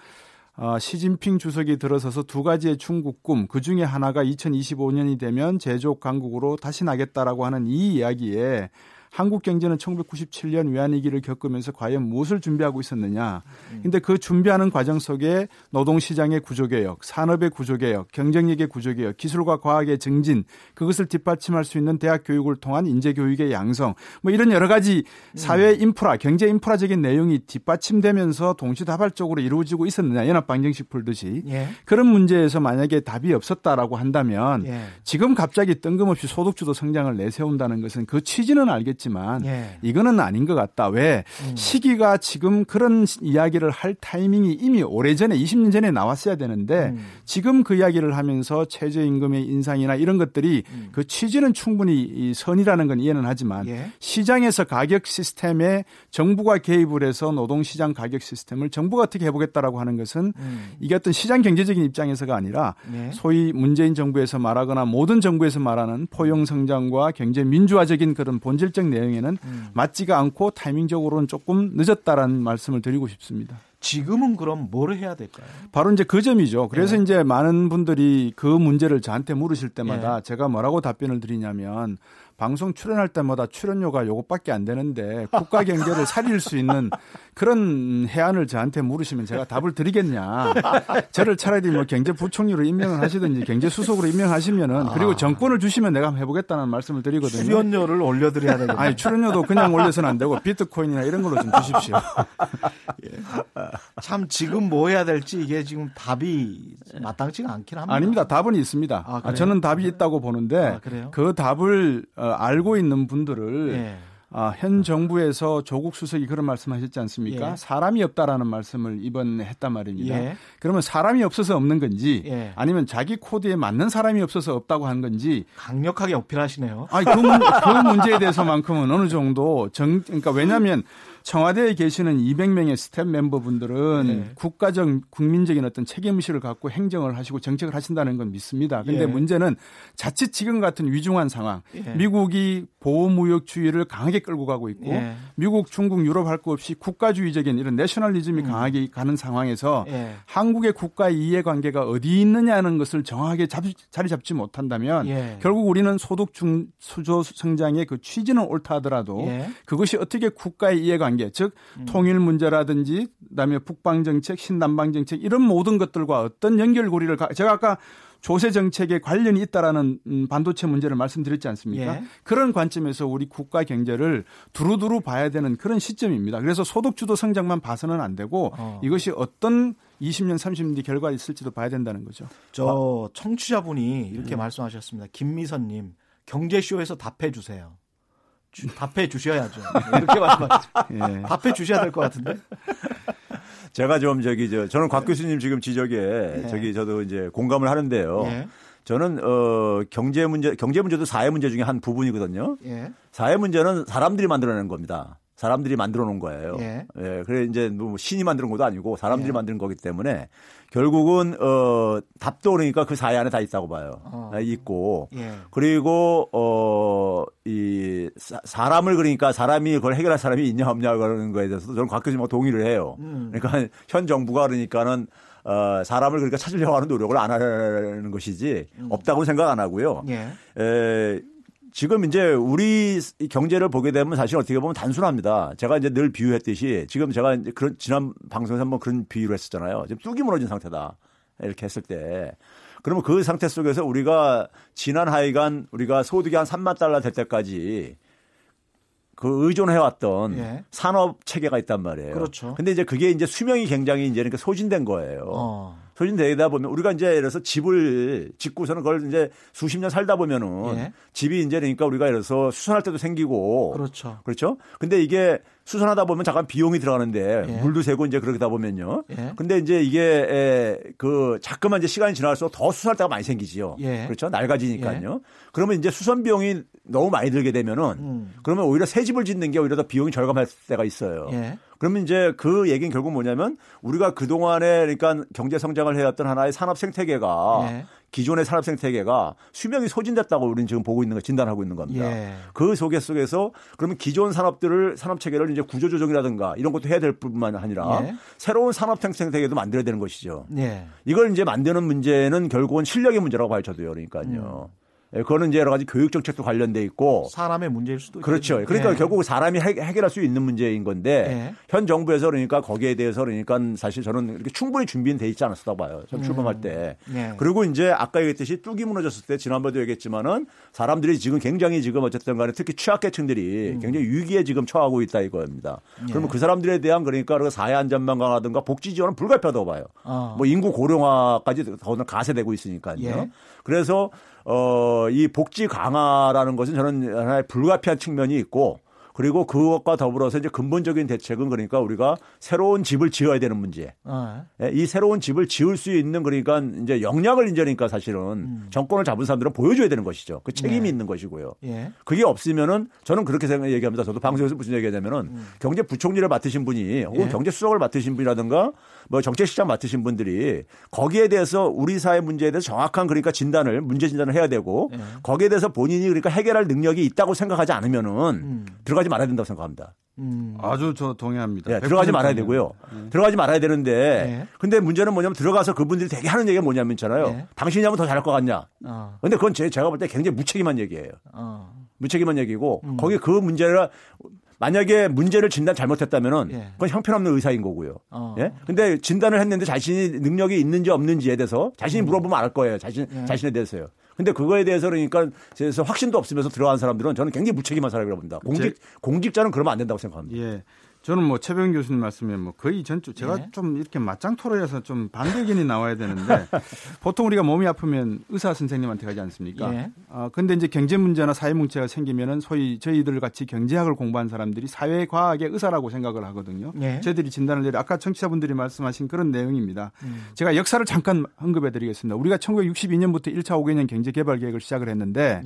어, 시진핑 주석이 들어서서 두 가지의 중국 꿈, 그 중에 하나가 2025년이 되면 제조업 강국으로 다시 나겠다라고 하는 이 이야기에 한국 경제는 1997년 외환위기를 겪으면서 과연 무엇을 준비하고 있었느냐. 음. 근데 그 준비하는 과정 속에 노동시장의 구조개혁, 산업의 구조개혁, 경쟁력의 구조개혁, 기술과 과학의 증진, 그것을 뒷받침할 수 있는 대학 교육을 통한 인재교육의 양성, 뭐 이런 여러 가지 사회 음. 인프라, 경제 인프라적인 내용이 뒷받침되면서 동시다발적으로 이루어지고 있었느냐. 연합방정식 풀듯이. 예. 그런 문제에서 만약에 답이 없었다라고 한다면 예. 지금 갑자기 뜬금없이 소득주도 성장을 내세운다는 것은 그 취지는 알겠 있겠지만 예. 이거는 아닌 것 같다. 왜 음. 시기가 지금 그런 이야기를 할 타이밍이 이미 오래전에 20년 전에 나왔어야 되는데 음. 지금 그 이야기를 하면서 최저임금의 인상이나 이런 것들이 음. 그 취지는 충분히 선이라는 건 이해는 하지만 예. 시장에서 가격 시스템에 정부가 개입을 해서 노동시장 가격 시스템을 정부가 어떻게 해보겠다라고 하는 것은 음. 이게 어떤 시장 경제적인 입장에서가 아니라 예. 소위 문재인 정부에서 말하거나 모든 정부에서 말하는 포용 성장과 경제 민주화적인 그런 본질적 내용에는 음. 맞지가 않고 타이밍적으로는 조금 늦었다라는 말씀을 드리고 싶습니다. 지금은 그럼 뭘 해야 될까요? 바로 이제 그 점이죠. 그래서 네. 이제 많은 분들이 그 문제를 저한테 물으실 때마다 네. 제가 뭐라고 답변을 드리냐면 방송 출연할 때마다 출연료가 요것밖에 안 되는데 국가 경제를 살릴 수 있는 그런 해안을 저한테 물으시면 제가 답을 드리겠냐. 저를 차라리 뭐 경제부총리로 임명을 하시든지 경제수석으로 임명하시면은 그리고 정권을 주시면 내가 한번 해보겠다는 말씀을 드리거든요. 출연료를 올려드려야 되겠네. 아니 출연료도 그냥 올려서는 안 되고 비트코인이나 이런 걸로 좀 주십시오. 예. 참 지금 뭐 해야 될지 이게 지금 답이 마땅치가 않긴 합니다. 아닙니다. 답은 있습니다. 아, 저는 답이 있다고 보는데 아, 그 답을 어, 알고 있는 분들을 예. 아, 현 정부에서 조국 수석이 그런 말씀하셨지 않습니까? 예. 사람이 없다라는 말씀을 이번에 했단 말입니다. 예. 그러면 사람이 없어서 없는 건지 예. 아니면 자기 코드에 맞는 사람이 없어서 없다고 한 건지 강력하게 어필하시네요. 아니 그, 문, 그 문제에 대해서만큼은 어느 정도 정 그러니까 왜냐하면 청와대에 계시는 200명의 스태프 멤버분들은 네. 국가적 국민적인 어떤 책임의식을 갖고 행정을 하시고 정책을 하신다는 건 믿습니다. 근데 예. 문제는 자칫 지금 같은 위중한 상황, 예. 미국이 보호무역주의를 강하게 끌고 가고 있고 예. 미국, 중국, 유럽 할 것 없이 국가주의적인 이런 내셔널리즘이 음. 강하게 가는 상황에서 예. 한국의 국가 이해관계가 어디 있느냐는 것을 정확하게 잡, 자리 잡지 못한다면 예. 결국 우리는 소득 주도 성장의 그 취지는 옳다 하더라도 예. 그것이 어떻게 국가의 이해관계 관계, 즉 음. 통일 문제라든지 그다음에 북방 정책, 신남방 정책 이런 모든 것들과 어떤 연결고리를 가, 제가 아까 조세 정책에 관련이 있다라는 음, 반도체 문제를 말씀드렸지 않습니까? 예. 그런 관점에서 우리 국가 경제를 두루두루 봐야 되는 그런 시점입니다. 그래서 소득 주도 성장만 봐서는 안 되고 어. 이것이 어떤 20년, 30년 뒤 결과가 있을지도 봐야 된다는 거죠. 저 청취자분이 이렇게 음. 말씀하셨습니다. 김미선님 경제쇼에서 답해 주세요. 주, 답해 주셔야죠. 이렇게 말씀하시죠. 예. 답해 주셔야 될 것 같은데. 제가 좀 저기 저 저는 곽 교수님 지금 지적에 예. 저기 저도 이제 공감을 하는데요. 예. 저는 어 경제 문제 경제 문제도 사회 문제 중에 한 부분이거든요. 예. 사회 문제는 사람들이 만들어내는 겁니다. 사람들이 만들어 놓은 거예요. 예. 예. 그래 이제 뭐 신이 만드는 것도 아니고 사람들이 예. 만드는 거기 때문에 결국은 어 답도 그러니까 그 사회 안에 다 있다고 봐요. 어. 아, 있고 예. 그리고 어이 사람을 그러니까 사람이 그걸 해결할 사람이 있냐 없냐 그러는 거에 대해서 저는 곽교수님과 동의를 해요. 음. 그러니까 현 정부가 그러니까는 어, 사람을 그러니까 찾으려고 하는 노력을 안 하는 것이지 음. 없다고 생각 안 하고요. 예. 에, 지금 이제 우리 경제를 보게 되면 사실 어떻게 보면 단순합니다. 제가 이제 늘 비유했듯이 지금 제가 이제 그런 지난 방송에서 한번 그런 비유를 했었잖아요. 지금 뚝이 무너진 상태다. 이렇게 했을 때 그러면 그 상태 속에서 우리가 지난 하여간 우리가 소득이 한 3만 달러 될 때까지 그 의존해왔던 예. 산업 체계가 있단 말이에요. 그렇죠. 근데 이제 그게 이제 수명이 굉장히 이제 그러니까 소진된 거예요. 어. 소진되다 보면 우리가 이제 예를 들어서 집을 짓고서는 그걸 이제 수십 년 살다 보면은 예. 집이 이제 그러니까 우리가 예를 들어서 수선할 때도 생기고 그렇죠. 그렇죠. 근데 이게 수선하다 보면 잠깐 비용이 들어가는데 예. 물도 새고 이제 그러다 보면요. 예. 근데 이제 이게 에, 그 자꾸만 이제 시간이 지날수록 더 수선할 때가 많이 생기지요. 예. 그렇죠. 낡아지니까요. 예. 그러면 이제 수선 비용이 너무 많이 들게 되면은 음. 그러면 오히려 새 집을 짓는 게 오히려 더 비용이 절감할 때가 있어요. 예. 그러면 이제 그 얘기는 결국 뭐냐면 우리가 그동안에 그러니까 경제 성장을 해왔던 하나의 산업 생태계가 예. 기존의 산업 생태계가 수명이 소진됐다고 우리는 지금 보고 있는 거 진단하고 있는 겁니다. 예. 그 속에 속에서 그러면 기존 산업들을 산업 체계를 이제 구조 조정이라든가 이런 것도 해야 될 뿐만 아니라 예. 새로운 산업 생태계도 만들어야 되는 것이죠. 예. 이걸 이제 만드는 문제는 결국은 실력의 문제라고 봐요, 저도요. 그러니까요. 음. 예, 그거는 이제 여러 가지 교육 정책도 관련돼 있고 사람의 문제일 수도 그렇죠. 있겠네요. 그러니까 예. 결국 사람이 해결할 수 있는 문제인 건데 예. 현 정부에서 그러니까 거기에 대해서 그러니까 사실 저는 이렇게 충분히 준비는 돼 있지 않았다고 봐요. 전 출범할 음. 때. 예. 그리고 이제 아까 얘기했듯이 뚝이 무너졌을 때 지난번에도 얘기했지만은 사람들이 지금 굉장히 지금 어쨌든 간에 특히 취약계층들이 음. 굉장히 위기에 지금 처하고 있다 이거입니다. 예. 그러면 그 사람들에 대한 그러니까 그 사회 안전망 강화든가 복지 지원은 불가피하다고 봐요. 어. 뭐 인구 고령화까지 더 가세되고 있으니까요. 예. 그래서 어, 이 복지 강화라는 것은 저는 하나의 불가피한 측면이 있고 그리고 그것과 더불어서 이제 근본적인 대책은 그러니까 우리가 새로운 집을 지어야 되는 문제. 어. 이 새로운 집을 지을 수 있는 그러니까 이제 역량을 인정하니까 사실은 음. 정권을 잡은 사람들은 보여줘야 되는 것이죠. 그 책임이 네. 있는 것이고요. 예. 그게 없으면은 저는 그렇게 생각 얘기합니다. 저도 방송에서 무슨 얘기하냐면은 음. 경제부총리를 맡으신 분이 혹은 예. 경제수석을 맡으신 분이라든가 뭐 정책시장 맡으신 분들이 거기에 대해서 우리 사회 문제에 대해서 정확한 그러니까 진단을 문제 진단을 해야 되고 예. 거기에 대해서 본인이 그러니까 해결할 능력이 있다고 생각하지 않으면은 음. 들어가지 말아야 된다고 생각합니다. 음. 아주 저 동의합니다. 네, 들어가지 말아야 되고요. 네. 들어가지 말아야 되는데 네. 근데 문제는 뭐냐면 들어가서 그분들이 되게 하는 얘기가 뭐냐면 있잖아요. 네. 당신이 하면 더 잘할 것 같냐. 어. 근데 그건 제, 제가 볼 때 굉장히 무책임한 얘기예요. 어. 무책임한 얘기고 음. 거기 그 문제를 만약에 문제를 진단 잘못했다면은 예. 그건 형편없는 의사인 거고요. 어. 예? 근데 진단을 했는데 자신이 능력이 있는지 없는지에 대해서 자신이 음. 물어보면 알 거예요. 자신 예. 자신에 대해서요. 근데 그거에 대해서 그러니까 그래서 확신도 없으면서 들어간 사람들은 저는 굉장히 무책임한 사람이라고 봅니다. 공직 제... 공직자는 그러면 안 된다고 생각합니다. 예. 저는 뭐 최병 교수님 말씀에 뭐 거의 전주 제가 네. 좀 이렇게 맞짱 토론해서 좀 반대 의견이 나와야 되는데 보통 우리가 몸이 아프면 의사 선생님한테 가지 않습니까? 네. 아 근데 이제 경제 문제나 사회 문제가 생기면은 소위 저희들 같이 경제학을 공부한 사람들이 사회 과학의 의사라고 생각을 하거든요. 네. 저희들이 진단을 내려 아까 청취자분들이 말씀하신 그런 내용입니다. 음. 제가 역사를 잠깐 언급해 드리겠습니다. 우리가 1962년부터 1차 5개년 경제 개발 계획을 시작을 했는데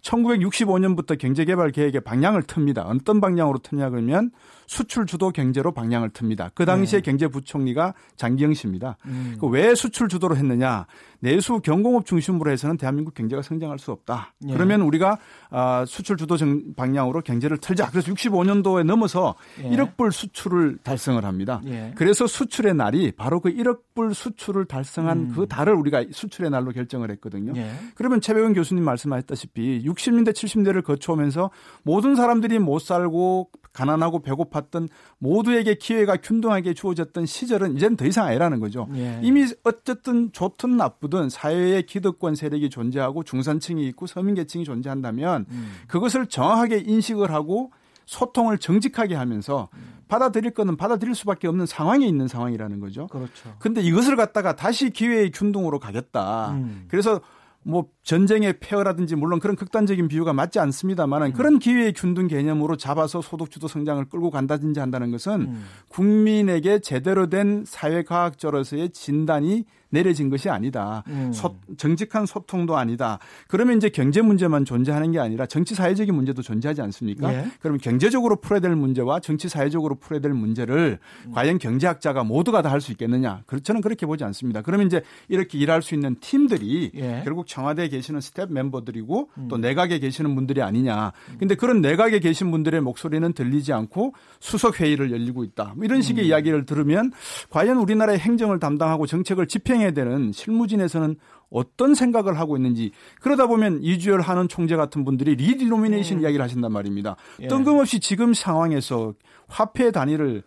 1965년부터 경제 개발 계획의 방향을 틉니다. 어떤 방향으로 트냐 그러면 수출 주도 경제로 방향을 틉니다. 그 당시에 네. 경제부총리가 장기영 씨입니다. 음. 그왜 수출 주도로 했느냐? 내수 경공업 중심으로 해서는 대한민국 경제가 성장할 수 없다. 예. 그러면 우리가 아, 수출 주도 방향으로 경제를 틀자. 그래서 65년도에 넘어서 예. 1억 불 수출을 달성을 합니다. 예. 그래서 수출의 날이 바로 그 1억 불 수출을 달성한 음. 그 달을 우리가 수출의 날로 결정을 했거든요. 예. 그러면 최백은 교수님 말씀하셨다시피 60년대 70년대를 거쳐오면서 모든 사람들이 못 살고 가난하고 배고팠던 모두에게 기회가 균등하게 주어졌던 시절은 이제는 더 이상 아니라는 거죠. 예. 이미 어쨌든 좋든 나쁘든 사회에 기득권 세력이 존재하고 중산층이 있고 서민계층이 존재한다면 음. 그것을 정확하게 인식을 하고 소통을 정직하게 하면서 음. 받아들일 거는 받아들일 수밖에 없는 상황에 있는 상황이라는 거죠. 그렇죠. 근데 이것을 갖다가 다시 기회의 균등으로 가겠다. 음. 그래서 뭐 전쟁의 폐허라든지 물론 그런 극단적인 비유가 맞지 않습니다만은 음. 그런 기회의 균등 개념으로 잡아서 소득주도 성장을 끌고 간다든지 한다는 것은 음. 국민에게 제대로 된 사회과학적으로서의 진단이 내려진 것이 아니다. 음. 소, 정직한 소통도 아니다. 그러면 이제 경제 문제만 존재하는 게 아니라 정치 사회적인 문제도 존재하지 않습니까? 예. 그러면 경제적으로 풀어야 될 문제와 정치 사회적으로 풀어야 될 문제를 음. 과연 경제학자가 모두가 다 할 수 있겠느냐? 저는 그렇게 보지 않습니다. 그러면 이제 이렇게 일할 수 있는 팀들이 예. 결국 청와대에 계시는 스태프 멤버들이고 음. 또 내각에 계시는 분들이 아니냐. 근데 그런 내각에 계신 분들의 목소리는 들리지 않고 수석 회의를 열리고 있다. 뭐 이런 식의 음. 이야기를 들으면 과연 우리나라의 행정을 담당하고 정책을 집행해 실행해야 되는 실무진에서는 어떤 생각을 하고 있는지 그러다 보면 이주열 한은 총재 같은 분들이 리디노미네이션 음. 이야기를 하신단 말입니다. 예. 뜬금없이 지금 상황에서 화폐 단위를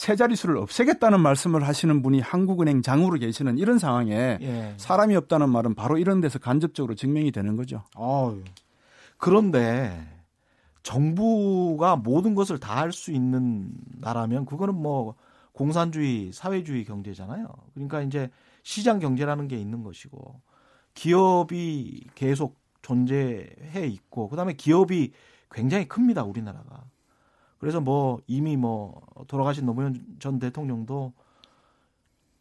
세 자릿수를 없애겠다는 말씀을 하시는 분이 한국은행 장으로 계시는 이런 상황에 예. 사람이 없다는 말은 바로 이런 데서 간접적으로 증명이 되는 거죠. 어휴. 그런데 정부가 모든 것을 다 할 수 있는 나라면 그거는 뭐 공산주의, 사회주의 경제잖아요. 그러니까 이제 시장 경제라는 게 있는 것이고 기업이 계속 존재해 있고 그다음에 기업이 굉장히 큽니다 우리나라가 그래서 뭐 이미 뭐 돌아가신 노무현 전 대통령도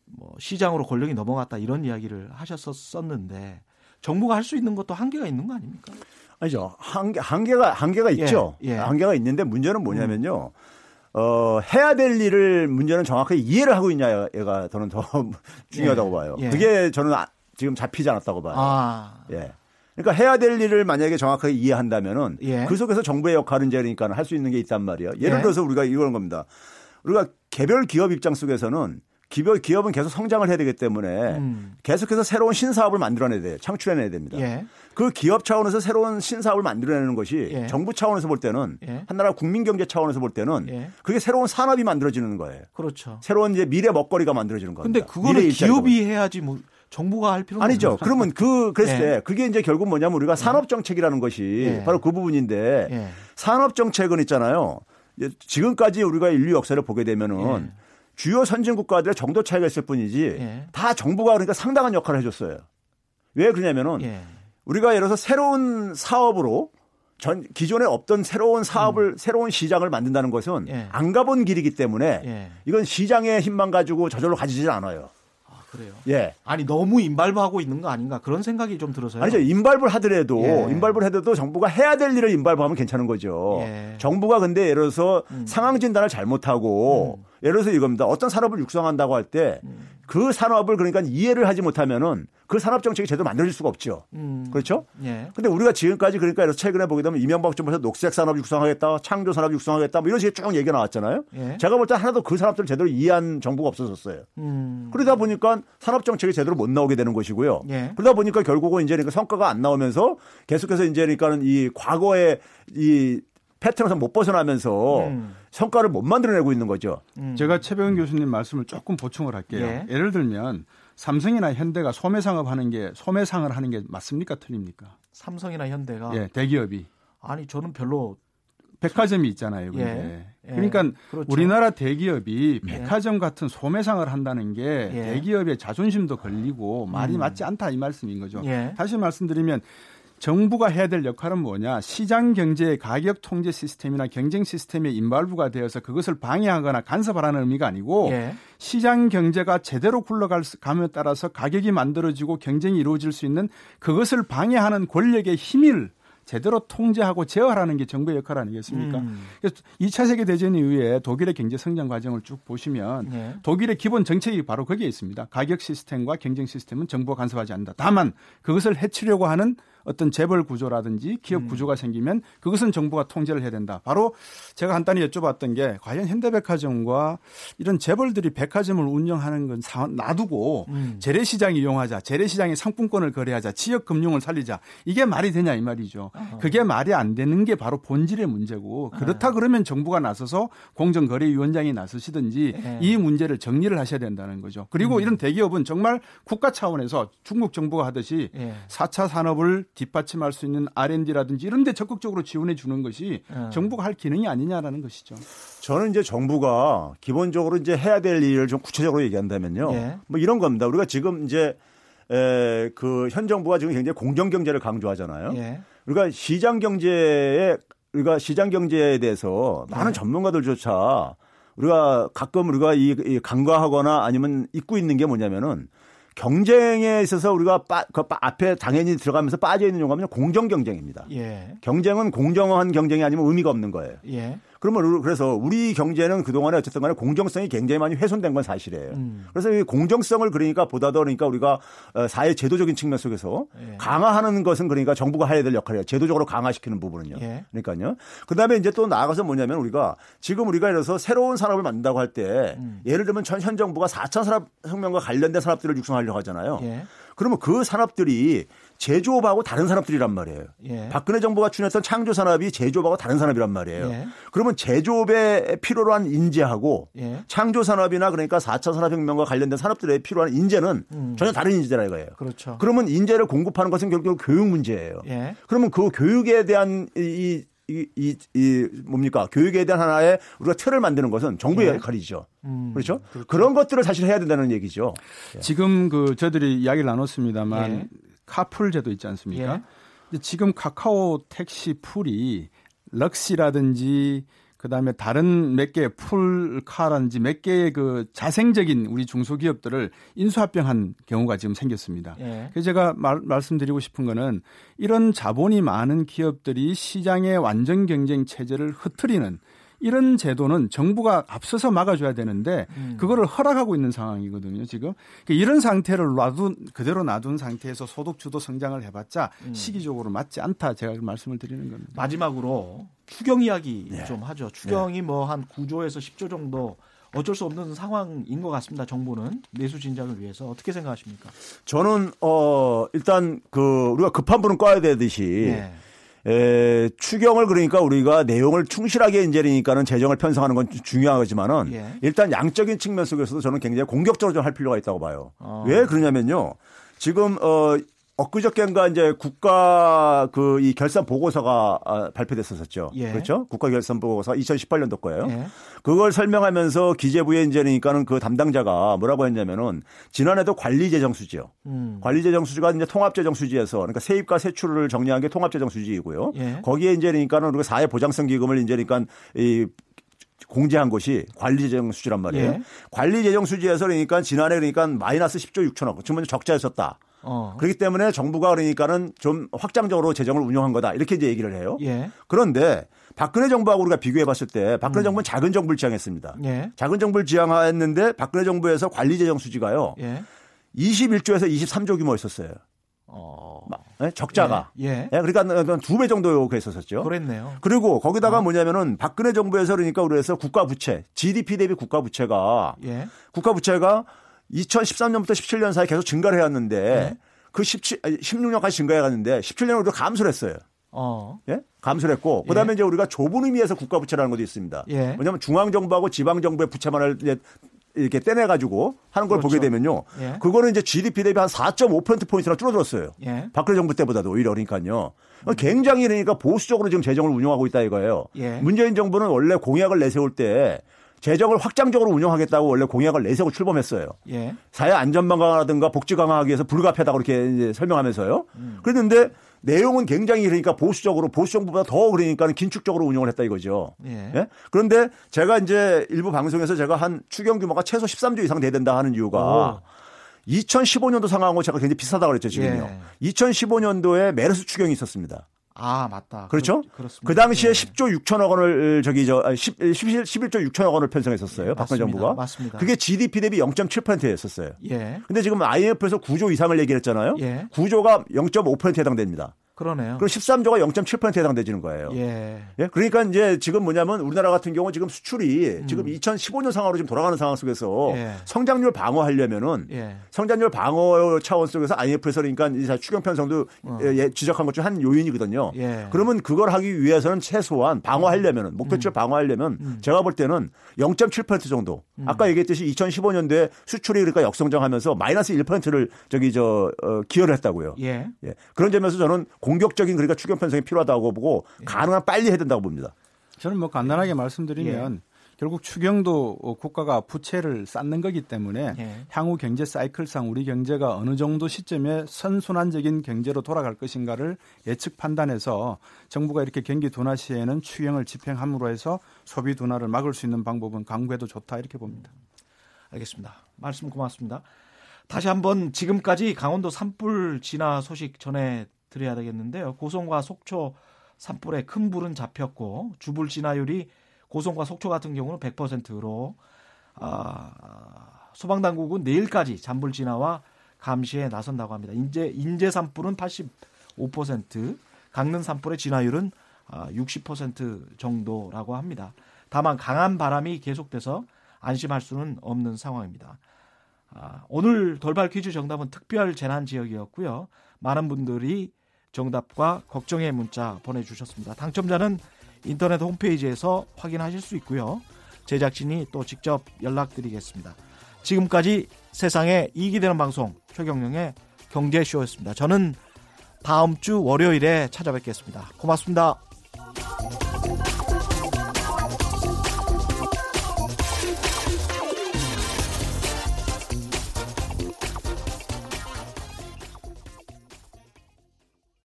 뭐 시장으로 권력이 넘어갔다 이런 이야기를 하셨었는데 정부가 할 수 있는 것도 한계가 있는 거 아닙니까? 아니죠 한계 한계가 한계가 있죠 예, 예. 한계가 있는데 문제는 뭐냐면요. 음. 어, 해야 될 일을 문제는 정확하게 이해를 하고 있냐가 저는 더 중요하다고 예, 봐요. 예. 그게 저는 아, 지금 잡히지 않았다고 봐요. 아. 예. 그러니까 해야 될 일을 만약에 정확하게 이해한다면은 예. 그 속에서 정부의 역할은 이제 그러니까 할 수 있는 게 있단 말이에요. 예를 예. 들어서 우리가 이런 겁니다. 우리가 개별 기업 입장 속에서는 기업, 기업은 계속 성장을 해야 되기 때문에 음. 계속해서 새로운 신사업을 만들어내야 돼요. 창출해내야 됩니다. 예. 그 기업 차원에서 새로운 신사업을 만들어내는 것이 예. 정부 차원에서 볼 때는 예. 한나라 국민 경제 차원에서 볼 때는 예. 그게 새로운 산업이 만들어지는 거예요. 그렇죠. 새로운 이제 미래 먹거리가 만들어지는 겁니다. 근데 그거는 기업이 해야지 뭐 정부가 할 필요는 아니죠. 없어요. 그러면 그 그랬을 예. 때 그게 이제 결국 뭐냐면 우리가 산업 정책이라는 것이 예. 바로 그 부분인데 산업 정책은 있잖아요. 지금까지 우리가 인류 역사를 보게 되면은 주요 선진 국가들의 정도 차이가 있을 뿐이지 예. 다 정부가 그러니까 상당한 역할을 해줬어요. 왜 그러냐면은 예. 우리가 예를 들어서 새로운 사업으로 전 기존에 없던 새로운 사업을 음. 새로운 시장을 만든다는 것은 예. 안 가본 길이기 때문에 예. 이건 시장의 힘만 가지고 저절로 가지질 않아요. 그래요. 예. 아니 너무 인발부하고 있는 거 아닌가 그런 생각이 좀 들어서요. 아니죠. 인발부를 하더라도 예. 인발부를 해도 정부가 해야 될 일을 인발부하면 괜찮은 거죠. 예. 정부가 근데 예를 들어서 음. 상황 진단을 잘못하고 음. 예를 들어서 이겁니다. 어떤 산업을 육성한다고 할때 그 음. 산업을 그러니까 이해를 하지 못하면은 그 산업 정책이 제대로 만들어질 수가 없죠. 음. 그렇죠? 예. 근데 우리가 지금까지 그러니까 그래서 최근에 보게 되면 이명박 정부에서 녹색 산업 육성하겠다, 창조 산업 육성하겠다, 뭐 이런 식의 쭉 얘기가 나왔잖아요. 예. 제가 볼 때 하나도 그 산업들을 제대로 이해한 정부가 없어졌어요. 음. 그러다 보니까 산업 정책이 제대로 못 나오게 되는 것이고요. 예. 그러다 보니까 결국은 이제 그러니까 성과가 안 나오면서 계속해서 이제 그러니까는 이 과거의 이 패턴에서 못 벗어나면서 음. 성과를 못 만들어내고 있는 거죠. 음. 제가 최병현 교수님 말씀을 조금 보충을 할게요. 예. 예를 들면 삼성이나 현대가 소매 상업 하는 게 소매 상을 하는 게 맞습니까 틀립니까? 삼성이나 현대가 예, 대기업이 아니 저는 별로 백화점이 있잖아요. 근데 예, 예, 그러니까 그렇죠. 우리나라 대기업이 예. 백화점 같은 소매상을 한다는 게 예. 대기업의 자존심도 걸리고 말이 음. 맞지 않다 이 말씀인 거죠. 예. 다시 말씀드리면 정부가 해야 될 역할은 뭐냐? 시장 경제의 가격 통제 시스템이나 경쟁 시스템의 인발부가 되어서 그것을 방해하거나 간섭하라는 의미가 아니고 예. 시장 경제가 제대로 굴러감에 따라서 가격이 만들어지고 경쟁이 이루어질 수 있는 그것을 방해하는 권력의 힘을 제대로 통제하고 제어하라는 게 정부의 역할 아니겠습니까? 음. 그래서 2차 세계 대전 이후에 독일의 경제 성장 과정을 쭉 보시면 네. 독일의 기본 정책이 바로 거기에 있습니다. 가격 시스템과 경쟁 시스템은 정부가 간섭하지 않는다. 다만 그것을 해치려고 하는 어떤 재벌 구조라든지 기업 음. 구조가 생기면 그것은 정부가 통제를 해야 된다. 바로 제가 간단히 여쭤봤던 게 과연 현대백화점과 이런 재벌들이 백화점을 운영하는 건 놔두고 음. 재래시장 이용하자, 재래시장의 상품권을 거래하자, 지역 금융을 살리자 이게 말이 되냐 이 말이죠. 어. 그게 말이 안 되는 게 바로 본질의 문제고 그렇다 어. 그러면 정부가 나서서 공정거래위원장이 나서시든지 네. 이 문제를 정리를 하셔야 된다는 거죠. 그리고 음. 이런 대기업은 정말 국가 차원에서 중국 정부가 하듯이 네. 4차 산업을 뒷받침할 수 있는 R&D라든지 이런 데 적극적으로 지원해 주는 것이 네. 정부가 할 기능이 아니냐라는 것이죠. 저는 이제 정부가 기본적으로 이제 해야 될 일을 좀 구체적으로 얘기한다면요. 예. 뭐 이런 겁니다. 우리가 지금 이제 에, 그현 정부가 지금 굉장히 공정 경제를 강조하잖아요. 예. 우리가 시장 경제에 우리가 시장 경제에 대해서 많은 예. 전문가들조차 우리가 가끔 우리가 이, 이 간과하거나 아니면 잊고 있는 게 뭐냐면은 경쟁에 있어서 우리가 빠, 그 앞에 당연히 들어가면서 빠져 있는 용어는 공정 경쟁입니다. 예. 경쟁은 공정한 경쟁이 아니면 의미가 없는 거예요. 예. 그러면 그래서 우리 경제는 그동안에 어쨌든 간에 공정성이 굉장히 많이 훼손된 건 사실이에요. 음. 그래서 이 공정성을 그러니까 보다 더 그러니까 우리가 어, 사회 제도적인 측면 속에서 예. 강화하는 것은 그러니까 정부가 해야 될 역할이에요. 제도적으로 강화시키는 부분은요. 예. 그러니까요. 그다음에 이제 또 나아가서 뭐냐면 우리가 지금 우리가 예를 들어서 새로운 산업을 만든다고 할때 음. 예를 들면 현 정부가 4차 산업 혁명과 관련된 산업들을 육성하려고 하잖아요. 예. 그러면 그 산업들이 제조업하고 다른 산업들이란 말이에요. 예. 박근혜 정부가 추진했던 창조 산업이 제조업하고 다른 산업이란 말이에요. 예. 그러면 제조업에 필요로 한 인재하고 예. 창조 산업이나 그러니까 4차 산업혁명과 관련된 산업들에 필요한 인재는 음. 전혀 다른 인재라 이거예요. 그렇죠. 그러면 인재를 공급하는 것은 결국 교육 문제예요. 예. 그러면 그 교육에 대한 이 이, 이, 이, 뭡니까? 교육에 대한 하나의 우리가 틀을 만드는 것은 정부의 예. 역할이죠. 음, 그렇죠? 그렇죠? 그런 것들을 사실 해야 된다는 얘기죠. 예. 지금 그 저들이 이야기를 나눴습니다만 예. 카풀 제도 있지 않습니까? 예. 지금 카카오 택시 풀이 럭시라든지 그다음에 다른 몇 개의 풀카라든지 몇 개의 그 자생적인 우리 중소기업들을 인수합병한 경우가 지금 생겼습니다. 예. 그래서 제가 말, 말씀드리고 싶은 거는 이런 자본이 많은 기업들이 시장의 완전 경쟁 체제를 흐트리는 이런 제도는 정부가 앞서서 막아줘야 되는데 음. 그거를 허락하고 있는 상황이거든요 지금 그러니까 이런 상태를 놔둔 그대로 놔둔 상태에서 소득 주도 성장을 해봤자 음. 시기적으로 맞지 않다 제가 말씀을 드리는 겁니다. 마지막으로 추경 이야기 네. 좀 하죠. 추경이 네. 뭐한 9조에서 10조 정도 어쩔 수 없는 상황인 것 같습니다. 정부는 내수 진작을 위해서 어떻게 생각하십니까? 저는 어 일단 그 우리가 급한 불은 꺼야 되듯이 네. 에, 추경을 그러니까 우리가 내용을 충실하게 인제니까는 재정을 편성하는 건 중요하지만은 예. 일단 양적인 측면 속에서도 저는 굉장히 공격적으로 좀 할 필요가 있다고 봐요. 어. 왜 그러냐면요. 지금 어 엊그저께인가 이제 국가 그 이 결산 보고서가 아, 발표됐었었죠. 예. 그렇죠? 국가 결산 보고서 2018년도 거예요. 예. 그걸 설명하면서 기재부에 이제니까는 그 담당자가 뭐라고 했냐면은 지난해도 관리 재정 수지요. 음. 관리 재정 수지가 이제 통합 재정 수지에서 그러니까 세입과 세출을 정리한 게 통합 재정 수지이고요. 예. 거기에 이제니까는 우리가 사회 보장성 기금을 이제니까 이 공제한 것이 관리재정 수지란 말이에요. 예. 관리재정 수지에서 그러니까 지난해 그러니까 마이너스 10조 6천억, 지금 적자였었다. 어. 그렇기 때문에 정부가 그러니까는 좀 확장적으로 재정을 운영한 거다. 이렇게 이제 얘기를 해요. 예. 그런데 박근혜 정부하고 우리가 비교해 봤을 때 박근혜 음. 정부는 작은 정부를 지향했습니다. 예. 작은 정부를 지향했는데 박근혜 정부에서 관리 재정 수지가요. 예. 21조에서 23조 규모였었어요. 어. 네? 적자가. 예. 예. 네? 그러니까 두 배 정도 그랬었었죠. 그랬네요. 그리고 거기다가 어. 뭐냐면은 박근혜 정부에서 그러니까 우리에서 국가 부채, GDP 대비 국가 부채가 예. 국가 부채가 2013년부터 17년 사이 계속 증가를 해왔는데 네. 그 17, 16년까지 증가해 갔는데 17년으로 우리가 감소를 했어요. 어. 예? 감소를 했고 그다음에 예. 이제 우리가 좁은 의미에서 국가 부채라는 것도 있습니다. 예. 왜냐하면 중앙 정부하고 지방 정부의 부채만을 이렇게 떼내 가지고 하는 걸 그렇죠. 보게 되면요. 예. 그거는 이제 GDP 대비 한 4.5% 포인트나 줄어들었어요. 예. 박근혜 정부 때보다도 오히려 그러니까요. 음. 굉장히 그러니까 보수적으로 지금 재정을 운영하고 있다 이거예요. 예. 문재인 정부는 원래 공약을 내세울 때 재정을 확장적으로 운영하겠다고 원래 공약을 내세우고 출범했어요. 예. 사회 안전망 강화라든가 복지 강화하기 위해서 불가피하다고 이렇게 설명하면서요. 음. 그랬는데 내용은 굉장히 그러니까 보수적으로 보수 정부보다 더 그러니까 긴축적으로 운영을 했다 이거죠. 예. 예? 그런데 제가 이제 일부 방송에서 제가 한 추경 규모가 최소 13조 이상 돼야 된다 하는 이유가 오. 2015년도 상황하고 제가 굉장히 비슷하다고 그랬죠, 지금요. 예. 2015년도에 메르스 추경이 있었습니다. 아, 맞다. 그렇죠? 그, 그 당시에 네. 10조 6천억 원을 저기 저 10, 11, 11조 6천억 원을 편성했었어요. 박근혜 정부가. 맞습니다. 그게 GDP 대비 0.7%였었어요. 예. 근데 지금 IMF에서 9조 이상을 얘기를 했잖아요. 예. 9조가 0.5%에 해당됩니다. 그러네요. 그럼 13조가 0.7%에 해당되지는 거예요. 예. 예. 그러니까 이제 지금 뭐냐면 우리나라 같은 경우 지금 수출이 음. 지금 2015년 상황으로 지금 돌아가는 상황 속에서 예. 성장률 방어하려면은 예. 성장률 방어 차원 속에서 IMF에서 그러니까 이제 추경 편성도 어. 예, 지적한 것 중 한 요인이거든요. 예. 그러면 그걸 하기 위해서는 최소한 방어하려면은 목표치를 음. 방어하려면 음. 제가 볼 때는 0.7% 정도. 음. 아까 얘기했듯이 2015년도에 수출이 그러니까 역성장하면서 마이너스 1%를 저기 저 어, 기여를 했다고요. 예. 예. 그런 점에서 저는 공격적인 그러니까 추경 편성이 필요하다고 보고 예. 가능한 빨리 해야 된다고 봅니다. 저는 뭐 간단하게 말씀드리면 예. 결국 추경도 국가가 부채를 쌓는 거기 때문에 예. 향후 경제 사이클상 우리 경제가 어느 정도 시점에 선순환적인 경제로 돌아갈 것인가를 예측 판단해서 정부가 이렇게 경기 둔화 시에는 추경을 집행함으로 해서 소비 둔화를 막을 수 있는 방법은 강구해도 좋다 이렇게 봅니다. 알겠습니다. 말씀 고맙습니다. 다시 한번 지금까지 강원도 산불 진화 소식 전해 드려야 되겠는데요. 고성과 속초 산불에 큰 불은 잡혔고 주불 진화율이 고성과 속초 같은 경우는 100%로 아, 소방 당국은 내일까지 잔불 진화와 감시에 나선다고 합니다. 인제 인제 산불은 85%, 강릉 산불의 진화율은 60% 아, 정도라고 합니다. 다만 강한 바람이 계속돼서 안심할 수는 없는 상황입니다. 아, 오늘 돌발 퀴즈 정답은 특별 재난 지역이었고요. 많은 분들이 정답과 걱정의 문자 보내주셨습니다. 당첨자는 인터넷 홈페이지에서 확인하실 수 있고요. 제작진이 또 직접 연락드리겠습니다. 지금까지 세상에 이익이 되는 방송 최경령의 경제쇼였습니다. 저는 다음 주 월요일에 찾아뵙겠습니다. 고맙습니다.